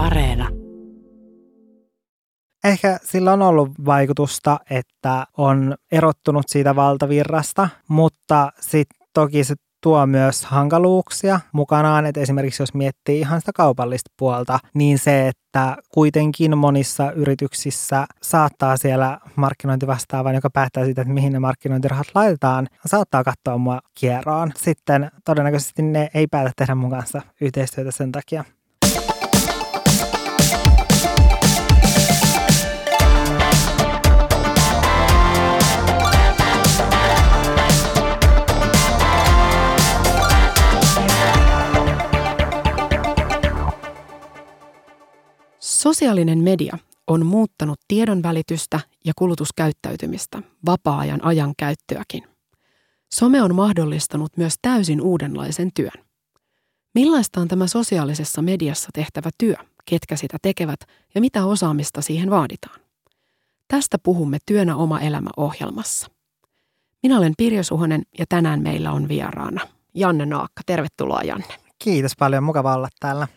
Areena. Ehkä sillä on ollut vaikutusta, että on erottunut siitä valtavirrasta, mutta sitten toki se tuo myös hankaluuksia mukanaan, että esimerkiksi jos miettii ihan sitä kaupallista puolta, niin se, että kuitenkin monissa yrityksissä saattaa siellä markkinointivastaavan, joka päättää siitä, että mihin ne markkinointirahat laitetaan, saattaa katsoa mua kierroon. Sitten todennäköisesti ne ei päätä tehdä mun kanssa yhteistyötä sen takia. Sosiaalinen media on muuttanut tiedonvälitystä ja kulutuskäyttäytymistä, vapaa-ajan ajan käyttöäkin. Some on mahdollistanut myös täysin uudenlaisen työn. Millaista on tämä sosiaalisessa mediassa tehtävä työ, ketkä sitä tekevät ja mitä osaamista siihen vaaditaan? Tästä puhumme Työnä oma elämä ohjelmassa. Minä olen Pirjo Suhonen ja tänään meillä on vieraana Janne Naakka. Tervetuloa Janne. Kiitos paljon, mukava olla täällä.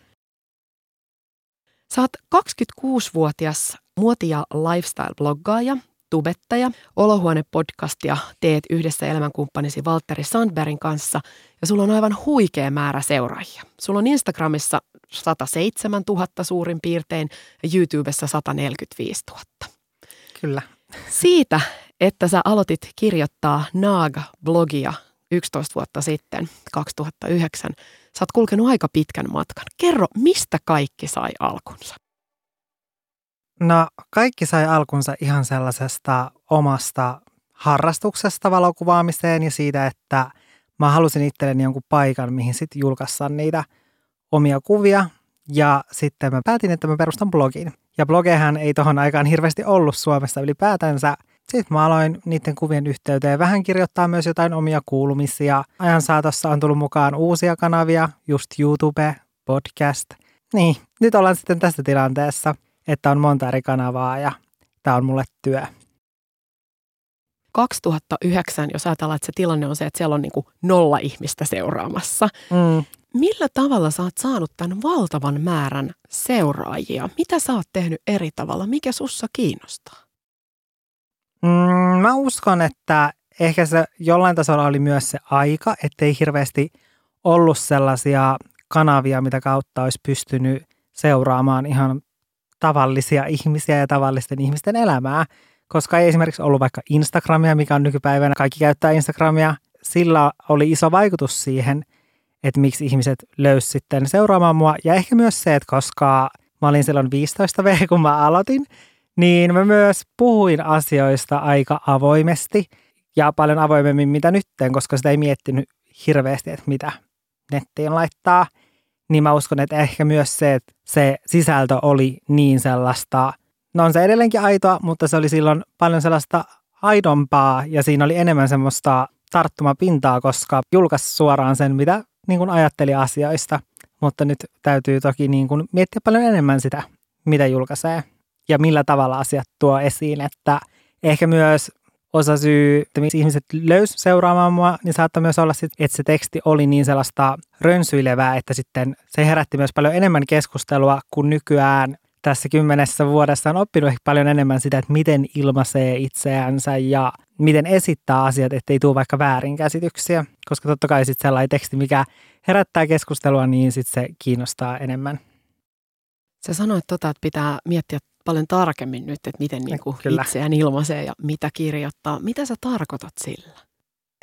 Sä oot 26-vuotias muoti- ja lifestyle-bloggaaja, tubettaja, Olohuone-podcastia teet yhdessä elämänkumppanisi Valtteri Sandbergin kanssa ja sulla on aivan huikea määrä seuraajia. Sulla on Instagramissa 107 000 suurin piirtein ja YouTubessa 145 000. Kyllä. Siitä, että sä aloitit kirjoittaa Naaga-blogia 11 vuotta sitten, 2009, Sä oot kulkenut aika pitkän matkan. Kerro, mistä kaikki sai alkunsa? No kaikki sai alkunsa ihan sellaisesta omasta harrastuksesta valokuvaamiseen ja siitä, että mä halusin itselleni jonkun paikan, mihin sitten julkaissa niitä omia kuvia. Ja sitten mä päätin, että mä perustan blogin. Ja blogehan ei tohon aikaan hirveästi ollut Suomessa ylipäätänsä – sitten mä aloin niiden kuvien yhteyteen vähän kirjoittaa myös jotain omia kuulumisia. Ajan saatossa on tullut mukaan uusia kanavia, just YouTube, podcast. Niin, nyt ollaan sitten tässä tilanteessa, että on monta eri kanavaa ja tämä on mulle työ. 2009, jos ajatellaan, että se tilanne on se, että siellä on niin kuin nolla ihmistä seuraamassa. Mm. Millä tavalla sä oot saanut tämän valtavan määrän seuraajia? Mitä sä oot tehnyt eri tavalla? Mikä sussa kiinnostaa? Mm, mä uskon, että ehkä se jollain tasolla oli myös se aika, ettei hirveästi ollut sellaisia kanavia, mitä kautta olisi pystynyt seuraamaan ihan tavallisia ihmisiä ja tavallisten ihmisten elämää, koska ei esimerkiksi ollut vaikka Instagramia, mikä on nykypäivänä, kaikki käyttää Instagramia. Sillä oli iso vaikutus siihen, että miksi ihmiset löysivät sitten seuraamaan mua. Ja ehkä myös se, että koska mä olin silloin 15 V, kun mä aloitin, niin mä myös puhuin asioista aika avoimesti ja paljon avoimemmin mitä nytten, koska sitä ei miettinyt hirveästi, että mitä nettiin laittaa. Niin mä uskon, että ehkä myös se, että se sisältö oli niin sellaista, no on se edelleenkin aitoa, mutta se oli silloin paljon sellaista aidompaa ja siinä oli enemmän semmoista tarttumapintaa, koska julkaisi suoraan sen, mitä niin kuin ajatteli asioista. Mutta nyt täytyy toki niin kuin miettiä paljon enemmän sitä, mitä julkaisee ja millä tavalla asiat tuo esiin, että ehkä myös osa syy, että miksi ihmiset löys seuraamaan mua, niin saattaa myös olla, sit, että se teksti oli niin sellaista rönsyilevää, että sitten se herätti myös paljon enemmän keskustelua, kuin nykyään tässä kymmenessä vuodessa on oppinut ehkä paljon enemmän sitä, että miten ilmaisee itseänsä ja miten esittää asiat, ettei tule vaikka väärinkäsityksiä. Koska totta kai sitten sellainen teksti, mikä herättää keskustelua, niin sitten se kiinnostaa enemmän. Sä sanoit tota, että pitää miettiä paljon tarkemmin nyt, että miten niin kuin itseään ilmaisee ja mitä kirjoittaa. Mitä sä tarkoitat sillä?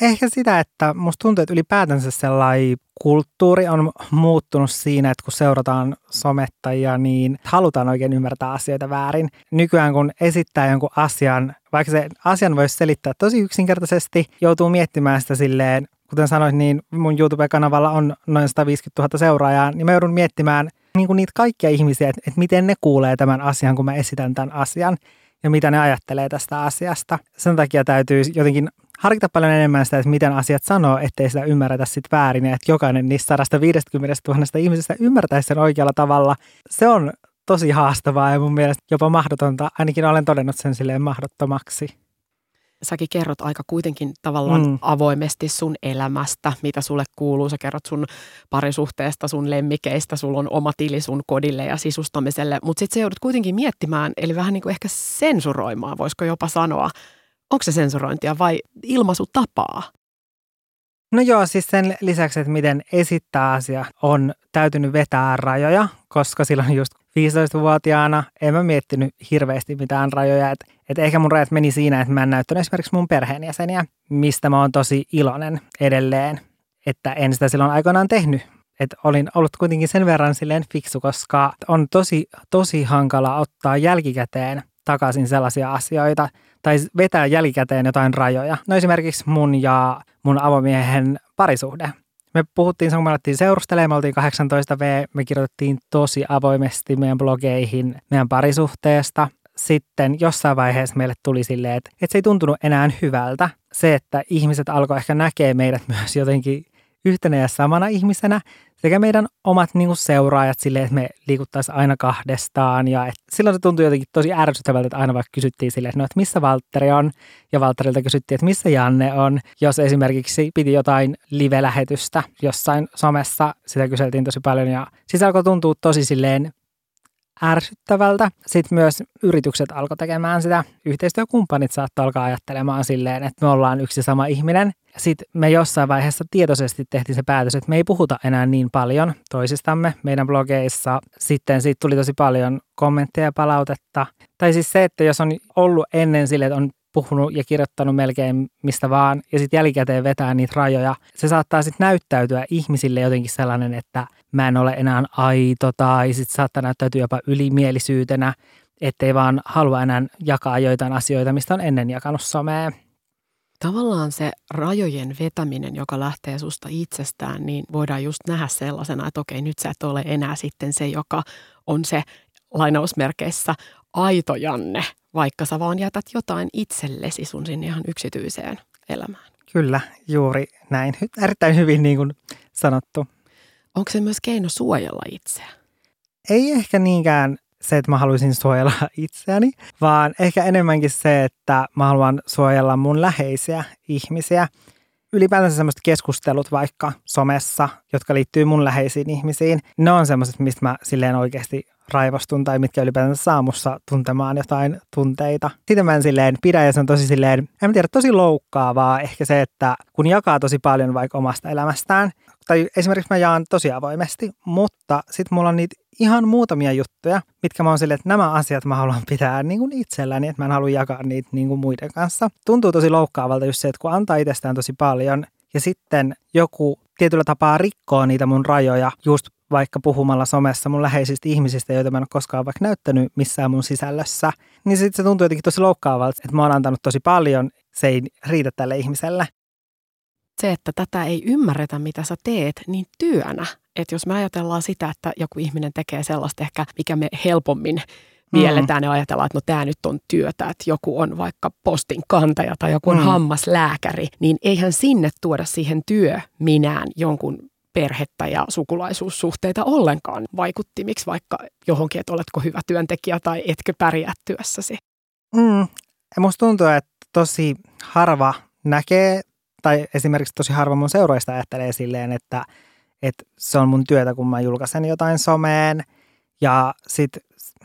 Ehkä sitä, että musta tuntuu, että ylipäätänsä sellainen kulttuuri on muuttunut siinä, että kun seurataan somettajia, niin halutaan oikein ymmärtää asioita väärin. Nykyään kun esittää jonkun asian, vaikka se asian voisi selittää tosi yksinkertaisesti, joutuu miettimään sitä silleen, kuten sanoin, niin mun YouTube-kanavalla on noin 150 000 seuraajaa, niin mä joudun miettimään niin kuin niitä kaikkia ihmisiä, että, että miten ne kuulee tämän asian, kun mä esitän tämän asian ja mitä ne ajattelee tästä asiasta. Sen takia täytyy jotenkin harkita paljon enemmän sitä, että miten asiat sanoo, ettei sitä ymmärretä sit väärin ja että jokainen niistä 150 000 ihmisestä ymmärtäisi sen oikealla tavalla. Se on tosi haastavaa ja mun mielestä jopa mahdotonta. Ainakin olen todennut sen silleen mahdottomaksi. Säkin kerrot aika kuitenkin tavallaan mm. avoimesti sun elämästä, mitä sulle kuuluu. Sä kerrot sun parisuhteesta, sun lemmikeistä, sulla on oma tili sun kodille ja sisustamiselle, mutta sitten sä joudut kuitenkin miettimään, eli vähän niin kuin ehkä sensuroimaan, voisiko jopa sanoa, onko se sensurointia vai ilmaisutapaa? No joo, siis sen lisäksi, että miten esittää asia, on täytynyt vetää rajoja, koska silloin just 15-vuotiaana en mä miettinyt hirveästi mitään rajoja. Että et ehkä mun rajat meni siinä, että mä en näyttänyt esimerkiksi mun perheenjäseniä, mistä mä oon tosi iloinen edelleen, että en sitä silloin aikoinaan tehnyt. Että olin ollut kuitenkin sen verran silleen fiksu, koska on tosi, tosi hankala ottaa jälkikäteen takaisin sellaisia asioita tai vetää jälkikäteen jotain rajoja. No esimerkiksi mun ja mun avomiehen parisuhde. Me puhuttiin, kun me alettiin seurustelemaan, me oltiin 18V, me kirjoitettiin tosi avoimesti meidän blogeihin meidän parisuhteesta. Sitten jossain vaiheessa meille tuli silleen, että, että se ei tuntunut enää hyvältä. Se, että ihmiset alkoi ehkä näkee meidät myös jotenkin yhtenä ja samana ihmisenä sekä meidän omat niin kuin seuraajat silleen, että me liikuttaisiin aina kahdestaan. Ja et silloin se tuntui jotenkin tosi ärsyttävältä, että aina vaikka kysyttiin silleen, että, no, että missä Valtteri on. Ja Valtterilta kysyttiin, että missä Janne on. Jos esimerkiksi piti jotain live-lähetystä jossain somessa, sitä kyseltiin tosi paljon. Ja siis alkoi tuntua tosi silleen ärsyttävältä. Sitten myös yritykset alkoi tekemään sitä. Yhteistyökumppanit saattoi alkaa ajattelemaan silleen, että me ollaan yksi sama ihminen. Sitten me jossain vaiheessa tietoisesti tehtiin se päätös, että me ei puhuta enää niin paljon toisistamme meidän blogeissa. Sitten siitä tuli tosi paljon kommentteja ja palautetta. Tai siis se, että jos on ollut ennen sille, että on puhunut ja kirjoittanut melkein mistä vaan, ja sitten jälkikäteen vetää niitä rajoja. Se saattaa sitten näyttäytyä ihmisille jotenkin sellainen, että mä en ole enää aito, tai sitten saattaa näyttäytyä jopa ylimielisyytenä, ettei vaan halua enää jakaa joitain asioita, mistä on ennen jakanut somea. Tavallaan se rajojen vetäminen, joka lähtee susta itsestään, niin voidaan just nähdä sellaisena, että okei, nyt sä et ole enää sitten se, joka on se lainausmerkeissä aito Janne, vaikka sä vaan jätät jotain itsellesi sun sinne ihan yksityiseen elämään. Kyllä, juuri näin. Erittäin hyvin niin kuin sanottu. Onko se myös keino suojella itseä? Ei ehkä niinkään se, että mä haluaisin suojella itseäni, vaan ehkä enemmänkin se, että mä haluan suojella mun läheisiä ihmisiä. Ylipäätänsä semmoiset keskustelut vaikka somessa, jotka liittyy mun läheisiin ihmisiin, ne on semmoiset, mistä mä silleen oikeasti raivostun tai mitkä ylipäätään saa mussa tuntemaan jotain tunteita. Sitä mä en silleen pidä ja se on tosi silleen, en tiedä, tosi loukkaavaa ehkä se, että kun jakaa tosi paljon vaikka omasta elämästään, tai esimerkiksi mä jaan tosi avoimesti, mutta sitten mulla on niitä ihan muutamia juttuja, mitkä mä oon silleen, että nämä asiat mä haluan pitää niin kuin itselläni, että mä en halua jakaa niitä niin kuin muiden kanssa. Tuntuu tosi loukkaavalta just se, että kun antaa itsestään tosi paljon ja sitten joku tietyllä tapaa rikkoo niitä mun rajoja just vaikka puhumalla somessa mun läheisistä ihmisistä, joita mä en ole koskaan vaikka näyttänyt missään mun sisällössä, niin sitten se tuntuu jotenkin tosi loukkaavalta, että mä oon antanut tosi paljon, se ei riitä tälle ihmiselle. Se, että tätä ei ymmärretä, mitä sä teet, niin työnä. Että jos me ajatellaan sitä, että joku ihminen tekee sellaista ehkä, mikä me helpommin mielletään mm. ja ajatellaan, että no tämä nyt on työtä, että joku on vaikka postin kantaja tai joku on mm. hammaslääkäri, niin eihän sinne tuoda siihen työ minään jonkun perhettä ja sukulaisuussuhteita ollenkaan vaikuttimiksi vaikka johonkin, että oletko hyvä työntekijä tai etkö pärjää työssäsi? Mm. Musta tuntuu, että tosi harva näkee, tai esimerkiksi tosi harva mun seuroista ajattelee silleen, että, että se on mun työtä, kun mä julkaisen jotain someen. Ja sitten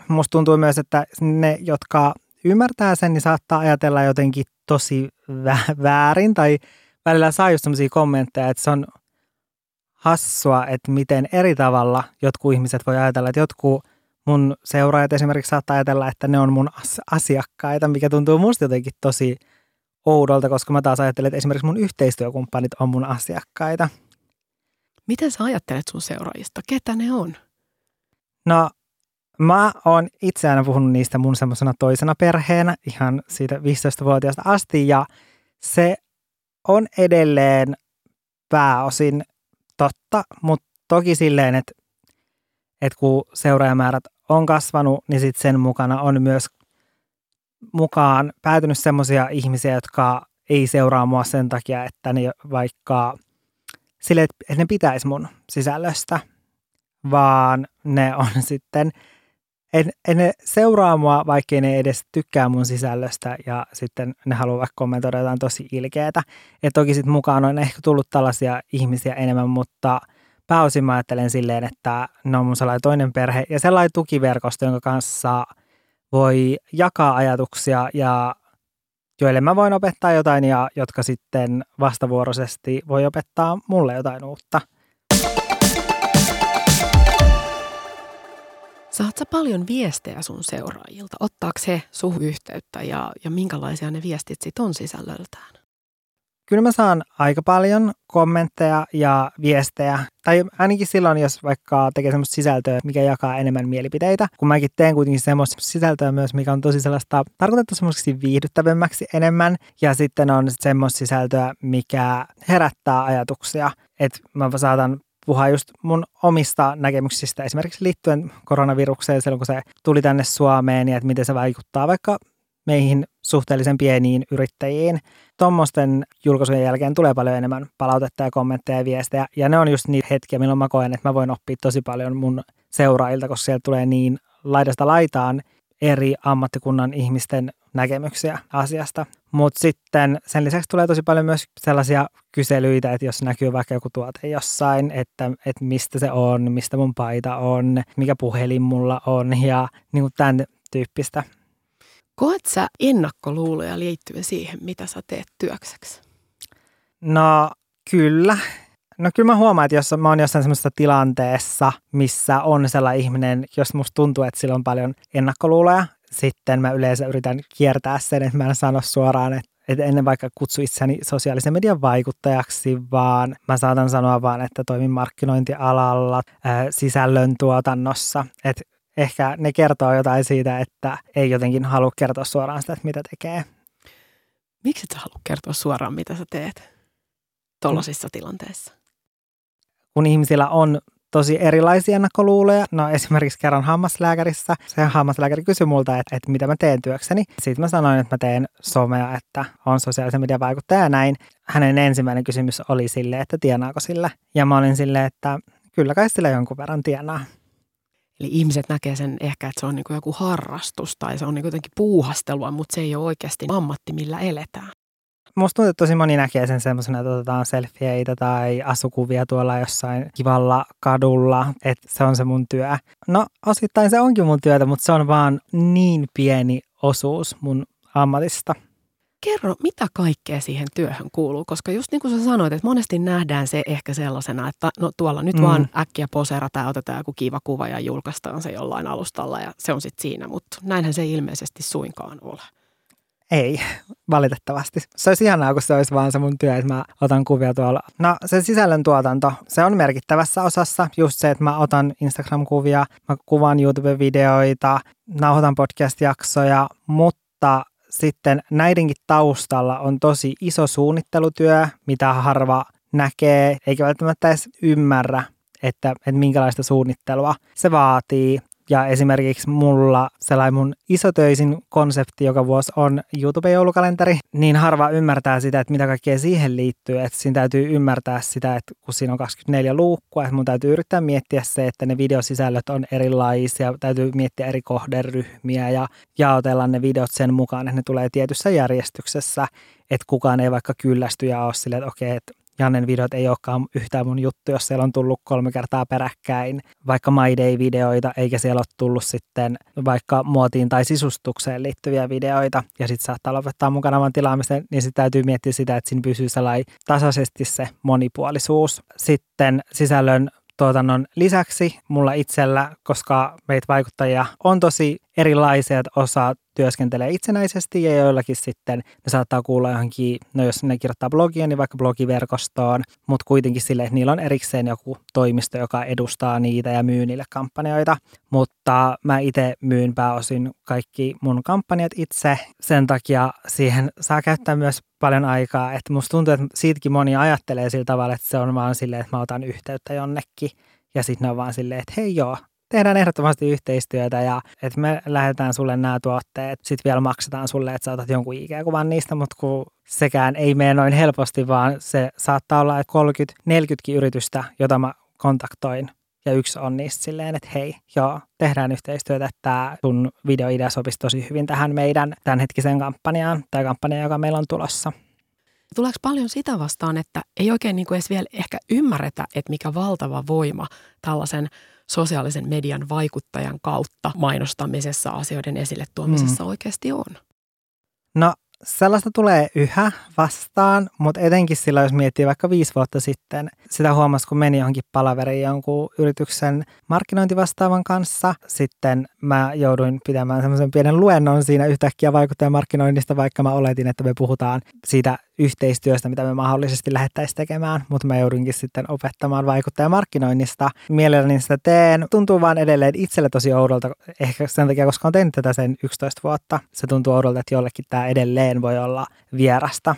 musta tuntuu myös, että ne, jotka ymmärtää sen, niin saattaa ajatella jotenkin tosi väärin tai välillä saa just sellaisia kommentteja, että se on hassua, että miten eri tavalla jotkut ihmiset voi ajatella, että jotkut mun seuraajat esimerkiksi saattaa ajatella, että ne on mun asiakkaita, mikä tuntuu musta jotenkin tosi oudolta, koska mä taas ajattelen, että esimerkiksi mun yhteistyökumppanit on mun asiakkaita. Miten sä ajattelet sun seuraajista? Ketä ne on? No, mä oon itse aina puhunut niistä mun semmoisena toisena perheenä ihan siitä 15-vuotiaasta asti ja se on edelleen pääosin totta, mutta toki silleen, että, että kun seuraajamäärät on kasvanut, niin sitten sen mukana on myös mukaan päätynyt semmoisia ihmisiä, jotka ei seuraa mua sen takia, että ne vaikka sille, että ne pitäisi mun sisällöstä, vaan ne on sitten en, en ne seuraa mua, vaikkei ne edes tykkää mun sisällöstä ja sitten ne haluaa vaikka kommentoida jotain tosi ilkeätä. Et toki sitten mukaan on ehkä tullut tällaisia ihmisiä enemmän, mutta pääosin mä ajattelen silleen, että ne on mun sellainen toinen perhe ja sellainen tukiverkosto, jonka kanssa voi jakaa ajatuksia ja joille mä voin opettaa jotain ja jotka sitten vastavuoroisesti voi opettaa mulle jotain uutta. Saat sä paljon viestejä sun seuraajilta? Ottaako he suhu yhteyttä ja, ja minkälaisia ne viestit sit on sisällöltään? Kyllä mä saan aika paljon kommentteja ja viestejä, tai ainakin silloin, jos vaikka tekee semmoista sisältöä, mikä jakaa enemmän mielipiteitä, kun mäkin teen kuitenkin semmoista sisältöä myös, mikä on tosi sellaista tarkoitettu semmoiseksi viihdyttävämmäksi enemmän, ja sitten on semmoista sisältöä, mikä herättää ajatuksia, että mä saatan puhua just mun omista näkemyksistä esimerkiksi liittyen koronavirukseen silloin, kun se tuli tänne Suomeen ja että miten se vaikuttaa vaikka meihin suhteellisen pieniin yrittäjiin. Tuommoisten julkaisujen jälkeen tulee paljon enemmän palautetta ja kommentteja ja viestejä. Ja ne on just niitä hetkiä, milloin mä koen, että mä voin oppia tosi paljon mun seuraajilta, koska sieltä tulee niin laidasta laitaan eri ammattikunnan ihmisten näkemyksiä asiasta. Mutta sitten sen lisäksi tulee tosi paljon myös sellaisia kyselyitä, että jos näkyy vaikka joku tuote jossain, että, että mistä se on, mistä mun paita on, mikä puhelin mulla on ja niin kuin tämän tyyppistä. Koet sä ennakkoluuloja liittyen siihen, mitä sä teet työkseksi? No kyllä. No kyllä mä huomaan, että jos mä oon jossain semmoisessa tilanteessa, missä on sellainen ihminen, jos musta tuntuu, että sillä on paljon ennakkoluuloja, sitten mä yleensä yritän kiertää sen, että mä en sano suoraan, että että ennen vaikka kutsu itseni sosiaalisen median vaikuttajaksi, vaan mä saatan sanoa vaan, että toimin markkinointialalla, ää, sisällön tuotannossa. Että ehkä ne kertoo jotain siitä, että ei jotenkin halua kertoa suoraan sitä, että mitä tekee. Miksi et sä halua kertoa suoraan, mitä sä teet tuollaisissa tilanteissa? Kun ihmisillä on tosi erilaisia ennakkoluuloja. No esimerkiksi kerran hammaslääkärissä, se hammaslääkäri kysyi multa, että, että mitä mä teen työkseni. Sitten mä sanoin, että mä teen somea, että on sosiaalisen median vaikuttaja ja näin. Hänen ensimmäinen kysymys oli sille, että tienaako sillä. Ja mä olin sille, että kyllä kai sillä jonkun verran tienaa. Eli ihmiset näkee sen ehkä, että se on niin joku harrastus tai se on niin jotenkin puuhastelua, mutta se ei ole oikeasti ammatti, millä eletään. Musta tuntuu, että tosi moni näkee sen semmoisena, että otetaan selfieitä tai asukuvia tuolla jossain kivalla kadulla, että se on se mun työ. No osittain se onkin mun työtä, mutta se on vaan niin pieni osuus mun ammatista. Kerro, mitä kaikkea siihen työhön kuuluu, koska just niin kuin sä sanoit, että monesti nähdään se ehkä sellaisena, että no tuolla nyt mm. vaan äkkiä poserataan ja otetaan joku kiva kuva ja julkaistaan se jollain alustalla ja se on sitten siinä, mutta näinhän se ilmeisesti suinkaan ole. Ei, valitettavasti. Se olisi ihanaa, kun se olisi vaan se mun työ, että mä otan kuvia tuolla. No se sisällön tuotanto, se on merkittävässä osassa. Just se, että mä otan Instagram-kuvia, mä kuvaan YouTube-videoita, nauhoitan podcast-jaksoja, mutta sitten näidenkin taustalla on tosi iso suunnittelutyö, mitä harva näkee, eikä välttämättä edes ymmärrä, että, että minkälaista suunnittelua se vaatii. Ja esimerkiksi mulla sellainen mun isotöisin konsepti, joka vuosi on YouTube-joulukalenteri, niin harva ymmärtää sitä, että mitä kaikkea siihen liittyy. Että siinä täytyy ymmärtää sitä, että kun siinä on 24 luukkua, että mun täytyy yrittää miettiä se, että ne videosisällöt on erilaisia, täytyy miettiä eri kohderyhmiä ja jaotella ne videot sen mukaan, että ne tulee tietyssä järjestyksessä, että kukaan ei vaikka kyllästy ja ole silleen, että okei, että Jannen videot ei olekaan yhtään mun juttu, jos siellä on tullut kolme kertaa peräkkäin vaikka My Day-videoita, eikä siellä ole tullut sitten vaikka muotiin tai sisustukseen liittyviä videoita, ja sitten saattaa lopettaa mun kanavan tilaamisen, niin sitten täytyy miettiä sitä, että siinä pysyy sellainen tasaisesti se monipuolisuus. Sitten sisällön tuotannon lisäksi mulla itsellä, koska meitä vaikuttajia on tosi erilaisia, että osa työskentelee itsenäisesti ja joillakin sitten ne saattaa kuulla johonkin, no jos ne kirjoittaa blogia, niin vaikka blogiverkostoon, mutta kuitenkin sille, että niillä on erikseen joku toimisto, joka edustaa niitä ja myy niille kampanjoita. Mutta mä itse myyn pääosin kaikki mun kampanjat itse, sen takia siihen saa käyttää myös paljon aikaa, että musta tuntuu, että siitäkin moni ajattelee sillä tavalla, että se on vaan silleen, että mä otan yhteyttä jonnekin ja sitten ne on vaan silleen, että hei joo, tehdään ehdottomasti yhteistyötä ja että me lähdetään sulle nämä tuotteet, sitten vielä maksetaan sulle, että sä otat jonkun IG-kuvan niistä, mutta kun sekään ei mene noin helposti, vaan se saattaa olla, että 30-40 yritystä, jota mä kontaktoin Ja yksi on niistä silleen, että hei, joo, tehdään yhteistyötä, että sun videoidea sopisi tosi hyvin tähän meidän tämänhetkiseen kampanjaan tai kampanjaan, joka meillä on tulossa. Tuleeko paljon sitä vastaan, että ei oikein niin kuin edes vielä ehkä ymmärretä, että mikä valtava voima tällaisen sosiaalisen median vaikuttajan kautta mainostamisessa, asioiden esille tuomisessa mm. oikeasti on? No Sellaista tulee yhä vastaan, mutta etenkin sillä, jos miettii vaikka viisi vuotta sitten, sitä huomasi, kun meni johonkin palaveriin jonkun yrityksen markkinointivastaavan kanssa. Sitten mä jouduin pitämään semmoisen pienen luennon siinä yhtäkkiä vaikuttajamarkkinoinnista, vaikka mä oletin, että me puhutaan siitä yhteistyöstä, mitä me mahdollisesti lähettäisiin tekemään, mutta mä joudunkin sitten opettamaan vaikuttajamarkkinoinnista. Mielelläni sitä teen. Tuntuu vaan edelleen itselle tosi oudolta, ehkä sen takia, koska on tehnyt tätä sen 11 vuotta. Se tuntuu oudolta, että jollekin tämä edelleen voi olla vierasta.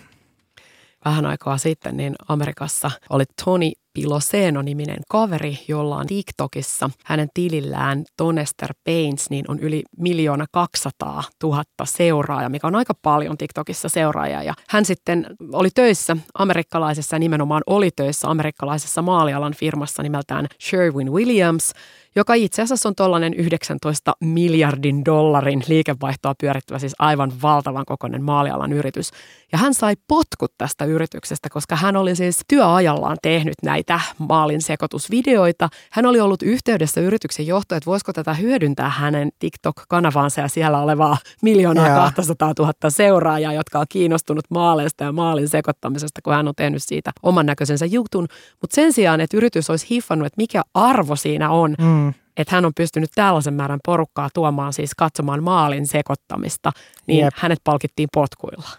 Vähän aikaa sitten niin Amerikassa oli Tony Piloseno-niminen kaveri, jolla on TikTokissa hänen tilillään Tonester Pains, niin on yli miljoona 200 000 seuraajaa, mikä on aika paljon TikTokissa seuraajia. Ja hän sitten oli töissä amerikkalaisessa, nimenomaan oli töissä amerikkalaisessa maalialan firmassa nimeltään Sherwin Williams, joka itse asiassa on tuollainen 19 miljardin dollarin liikevaihtoa pyörittävä, siis aivan valtavan kokoinen maalialan yritys. Ja hän sai potkut tästä yrityksestä, koska hän oli siis työajallaan tehnyt näitä maalin sekoitusvideoita. Hän oli ollut yhteydessä yrityksen johtoon, että voisiko tätä hyödyntää hänen TikTok-kanavaansa ja siellä olevaa miljoonaa 200 000 seuraajaa, jotka on kiinnostunut maaleista ja maalin sekoittamisesta, kun hän on tehnyt siitä oman näköisensä jutun. Mutta sen sijaan, että yritys olisi hiffannut, että mikä arvo siinä on, mm että hän on pystynyt tällaisen määrän porukkaa tuomaan siis katsomaan maalin sekoittamista, niin Jep. hänet palkittiin potkuilla.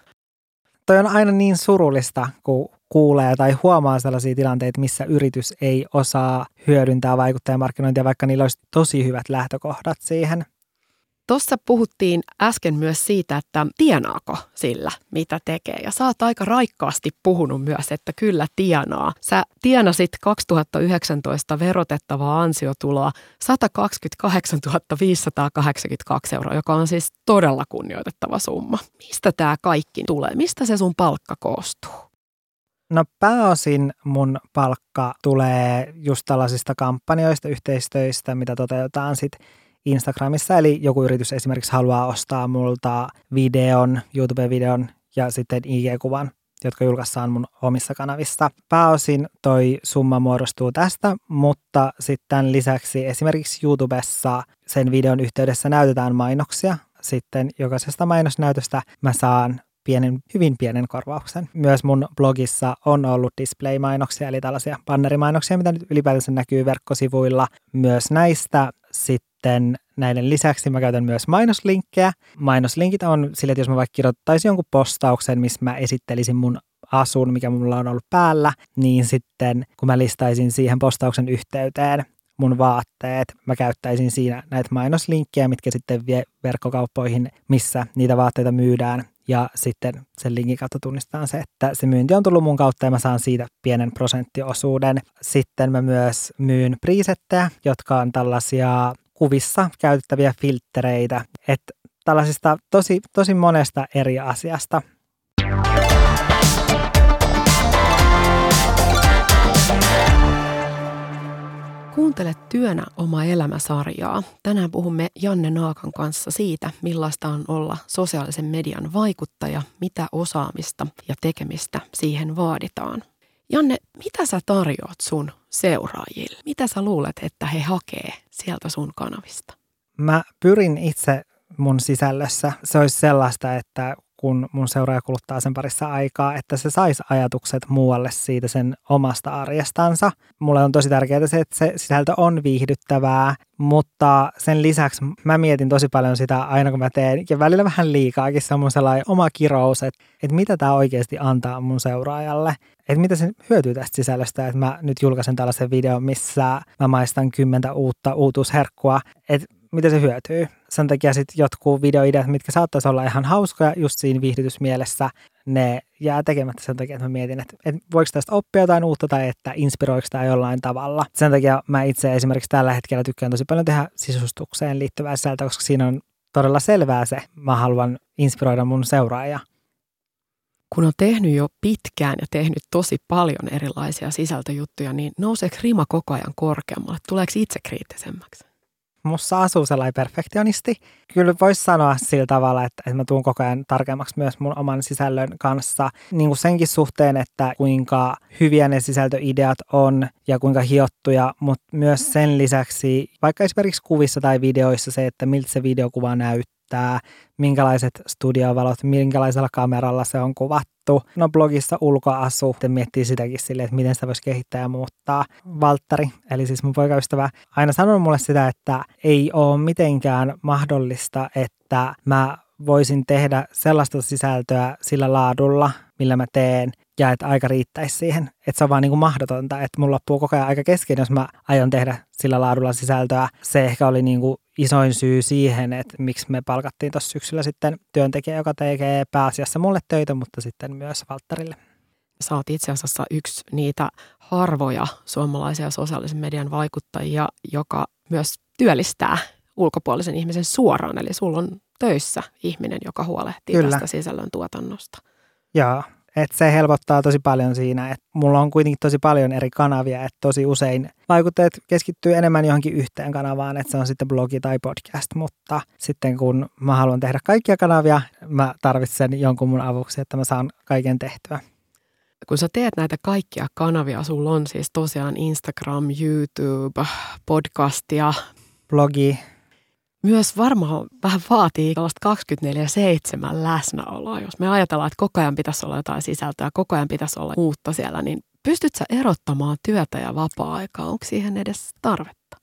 Toi on aina niin surullista, kun kuulee tai huomaa sellaisia tilanteita, missä yritys ei osaa hyödyntää vaikuttajamarkkinointia, vaikka niillä olisi tosi hyvät lähtökohdat siihen – Tuossa puhuttiin äsken myös siitä, että tienaako sillä, mitä tekee. Ja sä oot aika raikkaasti puhunut myös, että kyllä tienaa. Sä tienasit 2019 verotettavaa ansiotuloa 128 582 euroa, joka on siis todella kunnioitettava summa. Mistä tämä kaikki tulee? Mistä se sun palkka koostuu? No pääosin mun palkka tulee just tällaisista kampanjoista, yhteistöistä, mitä toteutetaan sitten Instagramissa, eli joku yritys esimerkiksi haluaa ostaa multa videon, YouTube-videon ja sitten IG-kuvan, jotka julkaissaan mun omissa kanavissa. Pääosin toi summa muodostuu tästä, mutta sitten lisäksi esimerkiksi YouTubessa sen videon yhteydessä näytetään mainoksia. Sitten jokaisesta mainosnäytöstä mä saan pienen, hyvin pienen korvauksen. Myös mun blogissa on ollut display-mainoksia, eli tällaisia bannerimainoksia, mitä nyt ylipäätänsä näkyy verkkosivuilla. Myös näistä sitten näiden lisäksi mä käytän myös mainoslinkkejä. Mainoslinkit on sille, että jos mä vaikka kirjoittaisin jonkun postauksen, missä mä esittelisin mun asun, mikä mulla on ollut päällä, niin sitten kun mä listaisin siihen postauksen yhteyteen mun vaatteet, mä käyttäisin siinä näitä mainoslinkkejä, mitkä sitten vie verkkokauppoihin, missä niitä vaatteita myydään. Ja sitten sen linkin kautta tunnistetaan se, että se myynti on tullut mun kautta ja mä saan siitä pienen prosenttiosuuden. Sitten mä myös myyn presettejä, jotka on tällaisia kuvissa käytettäviä filtreitä. Että tällaisista tosi, tosi monesta eri asiasta. Kuuntelet työnä oma elämäsarjaa. Tänään puhumme Janne Naakan kanssa siitä, millaista on olla sosiaalisen median vaikuttaja, mitä osaamista ja tekemistä siihen vaaditaan. Janne, mitä sä tarjoat sun seuraajille? Mitä sä luulet, että he hakee sieltä sun kanavista? Mä pyrin itse mun sisällössä. Se olisi sellaista, että kun mun seuraaja kuluttaa sen parissa aikaa, että se saisi ajatukset muualle siitä sen omasta arjestansa. Mulle on tosi tärkeää se, että se sisältö on viihdyttävää, mutta sen lisäksi mä mietin tosi paljon sitä aina kun mä teen, ja välillä vähän liikaakin se on mun sellainen oma kirous, että, että mitä tämä oikeasti antaa mun seuraajalle. Että mitä se hyötyy tästä sisällöstä, että mä nyt julkaisen tällaisen videon, missä mä maistan kymmentä uutta uutuusherkkua, että mitä se hyötyy. Sen takia sitten jotkut videoideat, mitkä saattaisi olla ihan hauskoja just siinä viihdytysmielessä, ne jää tekemättä sen takia, että mä mietin, että, että voiko tästä oppia jotain uutta tai että inspiroiko tämä jollain tavalla. Sen takia mä itse esimerkiksi tällä hetkellä tykkään tosi paljon tehdä sisustukseen liittyvää sisältöä, koska siinä on todella selvää se, mä haluan inspiroida mun seuraajia. kun on tehnyt jo pitkään ja tehnyt tosi paljon erilaisia sisältöjuttuja, niin nouseeko rima koko ajan korkeammalle? Tuleeko itse kriittisemmäksi? Mussa asuu sellainen perfektionisti. Kyllä voisi sanoa sillä tavalla, että, että mä tuun koko ajan tarkemmaksi myös mun oman sisällön kanssa. Niin kuin senkin suhteen, että kuinka hyviä ne sisältöideat on ja kuinka hiottuja, mutta myös sen lisäksi vaikka esimerkiksi kuvissa tai videoissa se, että miltä se videokuva näyttää näyttää, minkälaiset studiovalot, minkälaisella kameralla se on kuvattu. No blogissa ulkoasu, sitten miettii sitäkin silleen, että miten sitä voisi kehittää ja muuttaa. Valtteri, eli siis mun poikaystävä, aina sanonut mulle sitä, että ei ole mitenkään mahdollista, että mä voisin tehdä sellaista sisältöä sillä laadulla, millä mä teen, ja että aika riittäisi siihen. Että se on vaan niin kuin mahdotonta, että mulla loppuu koko ajan aika kesken, jos mä aion tehdä sillä laadulla sisältöä. Se ehkä oli niin kuin isoin syy siihen, että miksi me palkattiin tuossa syksyllä sitten työntekijä, joka tekee pääasiassa mulle töitä, mutta sitten myös Valttarille. Sä oot itse asiassa yksi niitä harvoja suomalaisia sosiaalisen median vaikuttajia, joka myös työllistää ulkopuolisen ihmisen suoraan. Eli sulla on töissä ihminen, joka huolehtii Kyllä. tästä sisällön tuotannosta. Joo, et se helpottaa tosi paljon siinä, että mulla on kuitenkin tosi paljon eri kanavia, että tosi usein vaikutteet keskittyy enemmän johonkin yhteen kanavaan, että se on sitten blogi tai podcast, mutta sitten kun mä haluan tehdä kaikkia kanavia, mä tarvitsen jonkun mun avuksi, että mä saan kaiken tehtyä. Kun sä teet näitä kaikkia kanavia, sulla on siis tosiaan Instagram, YouTube, podcastia, blogi, myös varmaan vähän vaatii tällaista 24-7 läsnäoloa. Jos me ajatellaan, että koko ajan pitäisi olla jotain sisältöä, koko ajan pitäisi olla uutta siellä, niin pystyt sä erottamaan työtä ja vapaa-aikaa? Onko siihen edes tarvetta?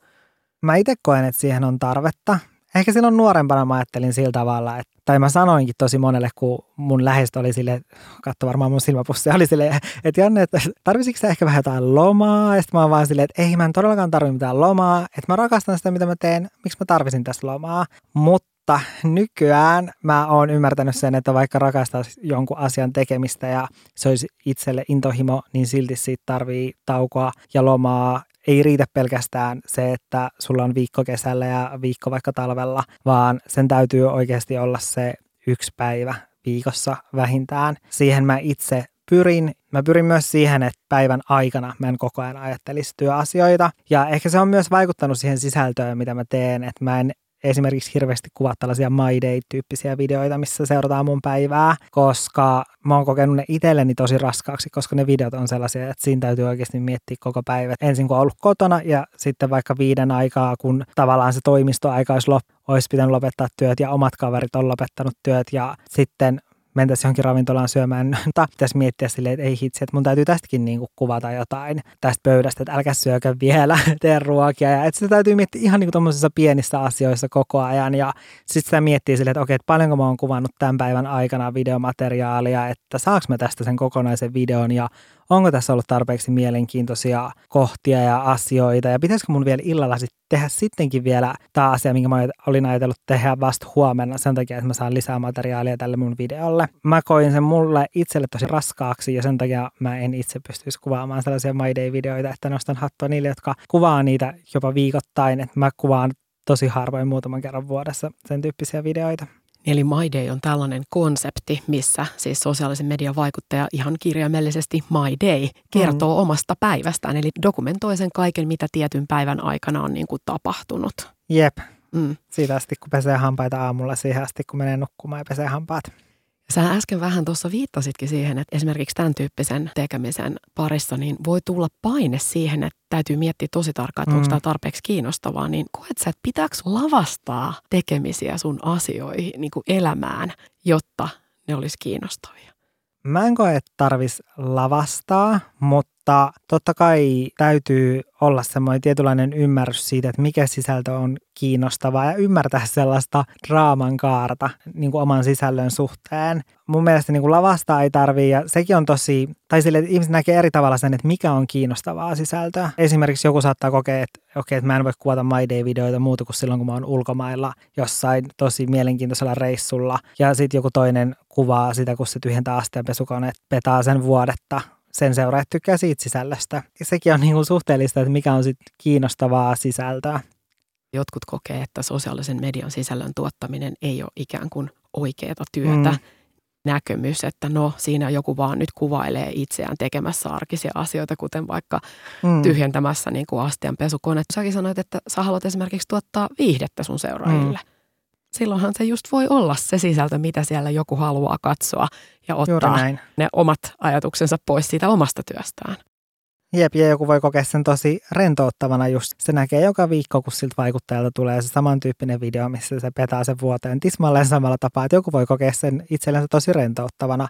Mä itse koen, että siihen on tarvetta. Ehkä silloin nuorempana mä ajattelin sillä tavalla, että, tai mä sanoinkin tosi monelle, kun mun lähestö oli sille, katso varmaan mun silmäpussi, oli sille, että Janne, että tarvisitko sä ehkä vähän jotain lomaa? Ja sitten mä oon vaan silleen, että ei mä en todellakaan tarvi mitään lomaa, että mä rakastan sitä, mitä mä teen, miksi mä tarvisin tästä lomaa. Mutta nykyään mä oon ymmärtänyt sen, että vaikka rakastaisi jonkun asian tekemistä ja se olisi itselle intohimo, niin silti siitä tarvii taukoa ja lomaa ei riitä pelkästään se, että sulla on viikko kesällä ja viikko vaikka talvella, vaan sen täytyy oikeasti olla se yksi päivä viikossa vähintään. Siihen mä itse pyrin. Mä pyrin myös siihen, että päivän aikana mä en koko ajan ajattelisi työasioita. Ja ehkä se on myös vaikuttanut siihen sisältöön, mitä mä teen, että mä en esimerkiksi hirveästi kuvaa tällaisia My Day-tyyppisiä videoita, missä seurataan mun päivää, koska mä oon kokenut ne itselleni tosi raskaaksi, koska ne videot on sellaisia, että siinä täytyy oikeasti miettiä koko päivä. Ensin kun on ollut kotona ja sitten vaikka viiden aikaa, kun tavallaan se toimistoaika olisi, lop- olisi pitänyt lopettaa työt ja omat kaverit on lopettanut työt ja sitten mentäisiin johonkin ravintolaan syömään, mutta pitäisi miettiä silleen, että ei hitsi, että mun täytyy tästäkin niin kuin kuvata jotain tästä pöydästä, että älkää syökö vielä, tee ruokia. Ja että sitä täytyy miettiä ihan niin kuin pienissä asioissa koko ajan. Ja sitten sitä miettii silleen, että okei, että paljonko mä oon kuvannut tämän päivän aikana videomateriaalia, että saaks mä tästä sen kokonaisen videon ja onko tässä ollut tarpeeksi mielenkiintoisia kohtia ja asioita ja pitäisikö mun vielä illalla sitten tehdä sittenkin vielä tämä asia, minkä mä olin ajatellut tehdä vasta huomenna sen takia, että mä saan lisää materiaalia tälle mun videolle. Mä koin sen mulle itselle tosi raskaaksi ja sen takia mä en itse pystyisi kuvaamaan sellaisia My Day-videoita, että nostan hattua niille, jotka kuvaa niitä jopa viikoittain, että mä kuvaan tosi harvoin muutaman kerran vuodessa sen tyyppisiä videoita. Eli My Day on tällainen konsepti, missä siis sosiaalisen median vaikuttaja ihan kirjaimellisesti My Day kertoo mm. omasta päivästään. Eli dokumentoi sen kaiken, mitä tietyn päivän aikana on niin kuin tapahtunut. Jep. Mm. Siitä asti, kun pesee hampaita aamulla, siihen asti, kun menee nukkumaan ja pesee hampaat. Sä äsken vähän tuossa viittasitkin siihen, että esimerkiksi tämän tyyppisen tekemisen parissa niin voi tulla paine siihen, että täytyy miettiä tosi tarkkaan, että mm. onko tämä tarpeeksi kiinnostavaa. Niin koet sä, että pitääkö lavastaa tekemisiä sun asioihin, niin kuin elämään, jotta ne olisi kiinnostavia? Mä en koe, että tarvitsisi lavastaa, mutta totta kai täytyy olla semmoinen tietynlainen ymmärrys siitä, että mikä sisältö on kiinnostavaa ja ymmärtää sellaista draaman kaarta niin kuin oman sisällön suhteen. Mun mielestä niin kuin lavastaa ei tarvii ja sekin on tosi, tai sille, että ihmiset näkee eri tavalla sen, että mikä on kiinnostavaa sisältöä. Esimerkiksi joku saattaa kokea, että okei, että mä en voi kuvata My Day-videoita muuta kuin silloin, kun mä oon ulkomailla jossain tosi mielenkiintoisella reissulla. Ja sitten joku toinen kuvaa sitä, kun se tyhjentää asteenpesukone, petaa sen vuodetta sen seuraajat tykkää siitä sisällöstä. Ja sekin on niin kuin suhteellista, että mikä on sit kiinnostavaa sisältöä. Jotkut kokee, että sosiaalisen median sisällön tuottaminen ei ole ikään kuin oikeaa työtä. Mm. näkemys, että no siinä joku vaan nyt kuvailee itseään tekemässä arkisia asioita, kuten vaikka mm. tyhjentämässä niin kuin astianpesukone. Säkin sanoit, että sä haluat esimerkiksi tuottaa viihdettä sun seuraajille. Mm. Silloinhan se just voi olla se sisältö, mitä siellä joku haluaa katsoa ja ottaa ne omat ajatuksensa pois siitä omasta työstään. Jep, ja joku voi kokea sen tosi rentouttavana just. Se näkee joka viikko, kun siltä vaikuttajalta tulee se samantyyppinen video, missä se petää sen vuoteen tismalleen samalla tapaa, että joku voi kokea sen itsellensä tosi rentouttavana.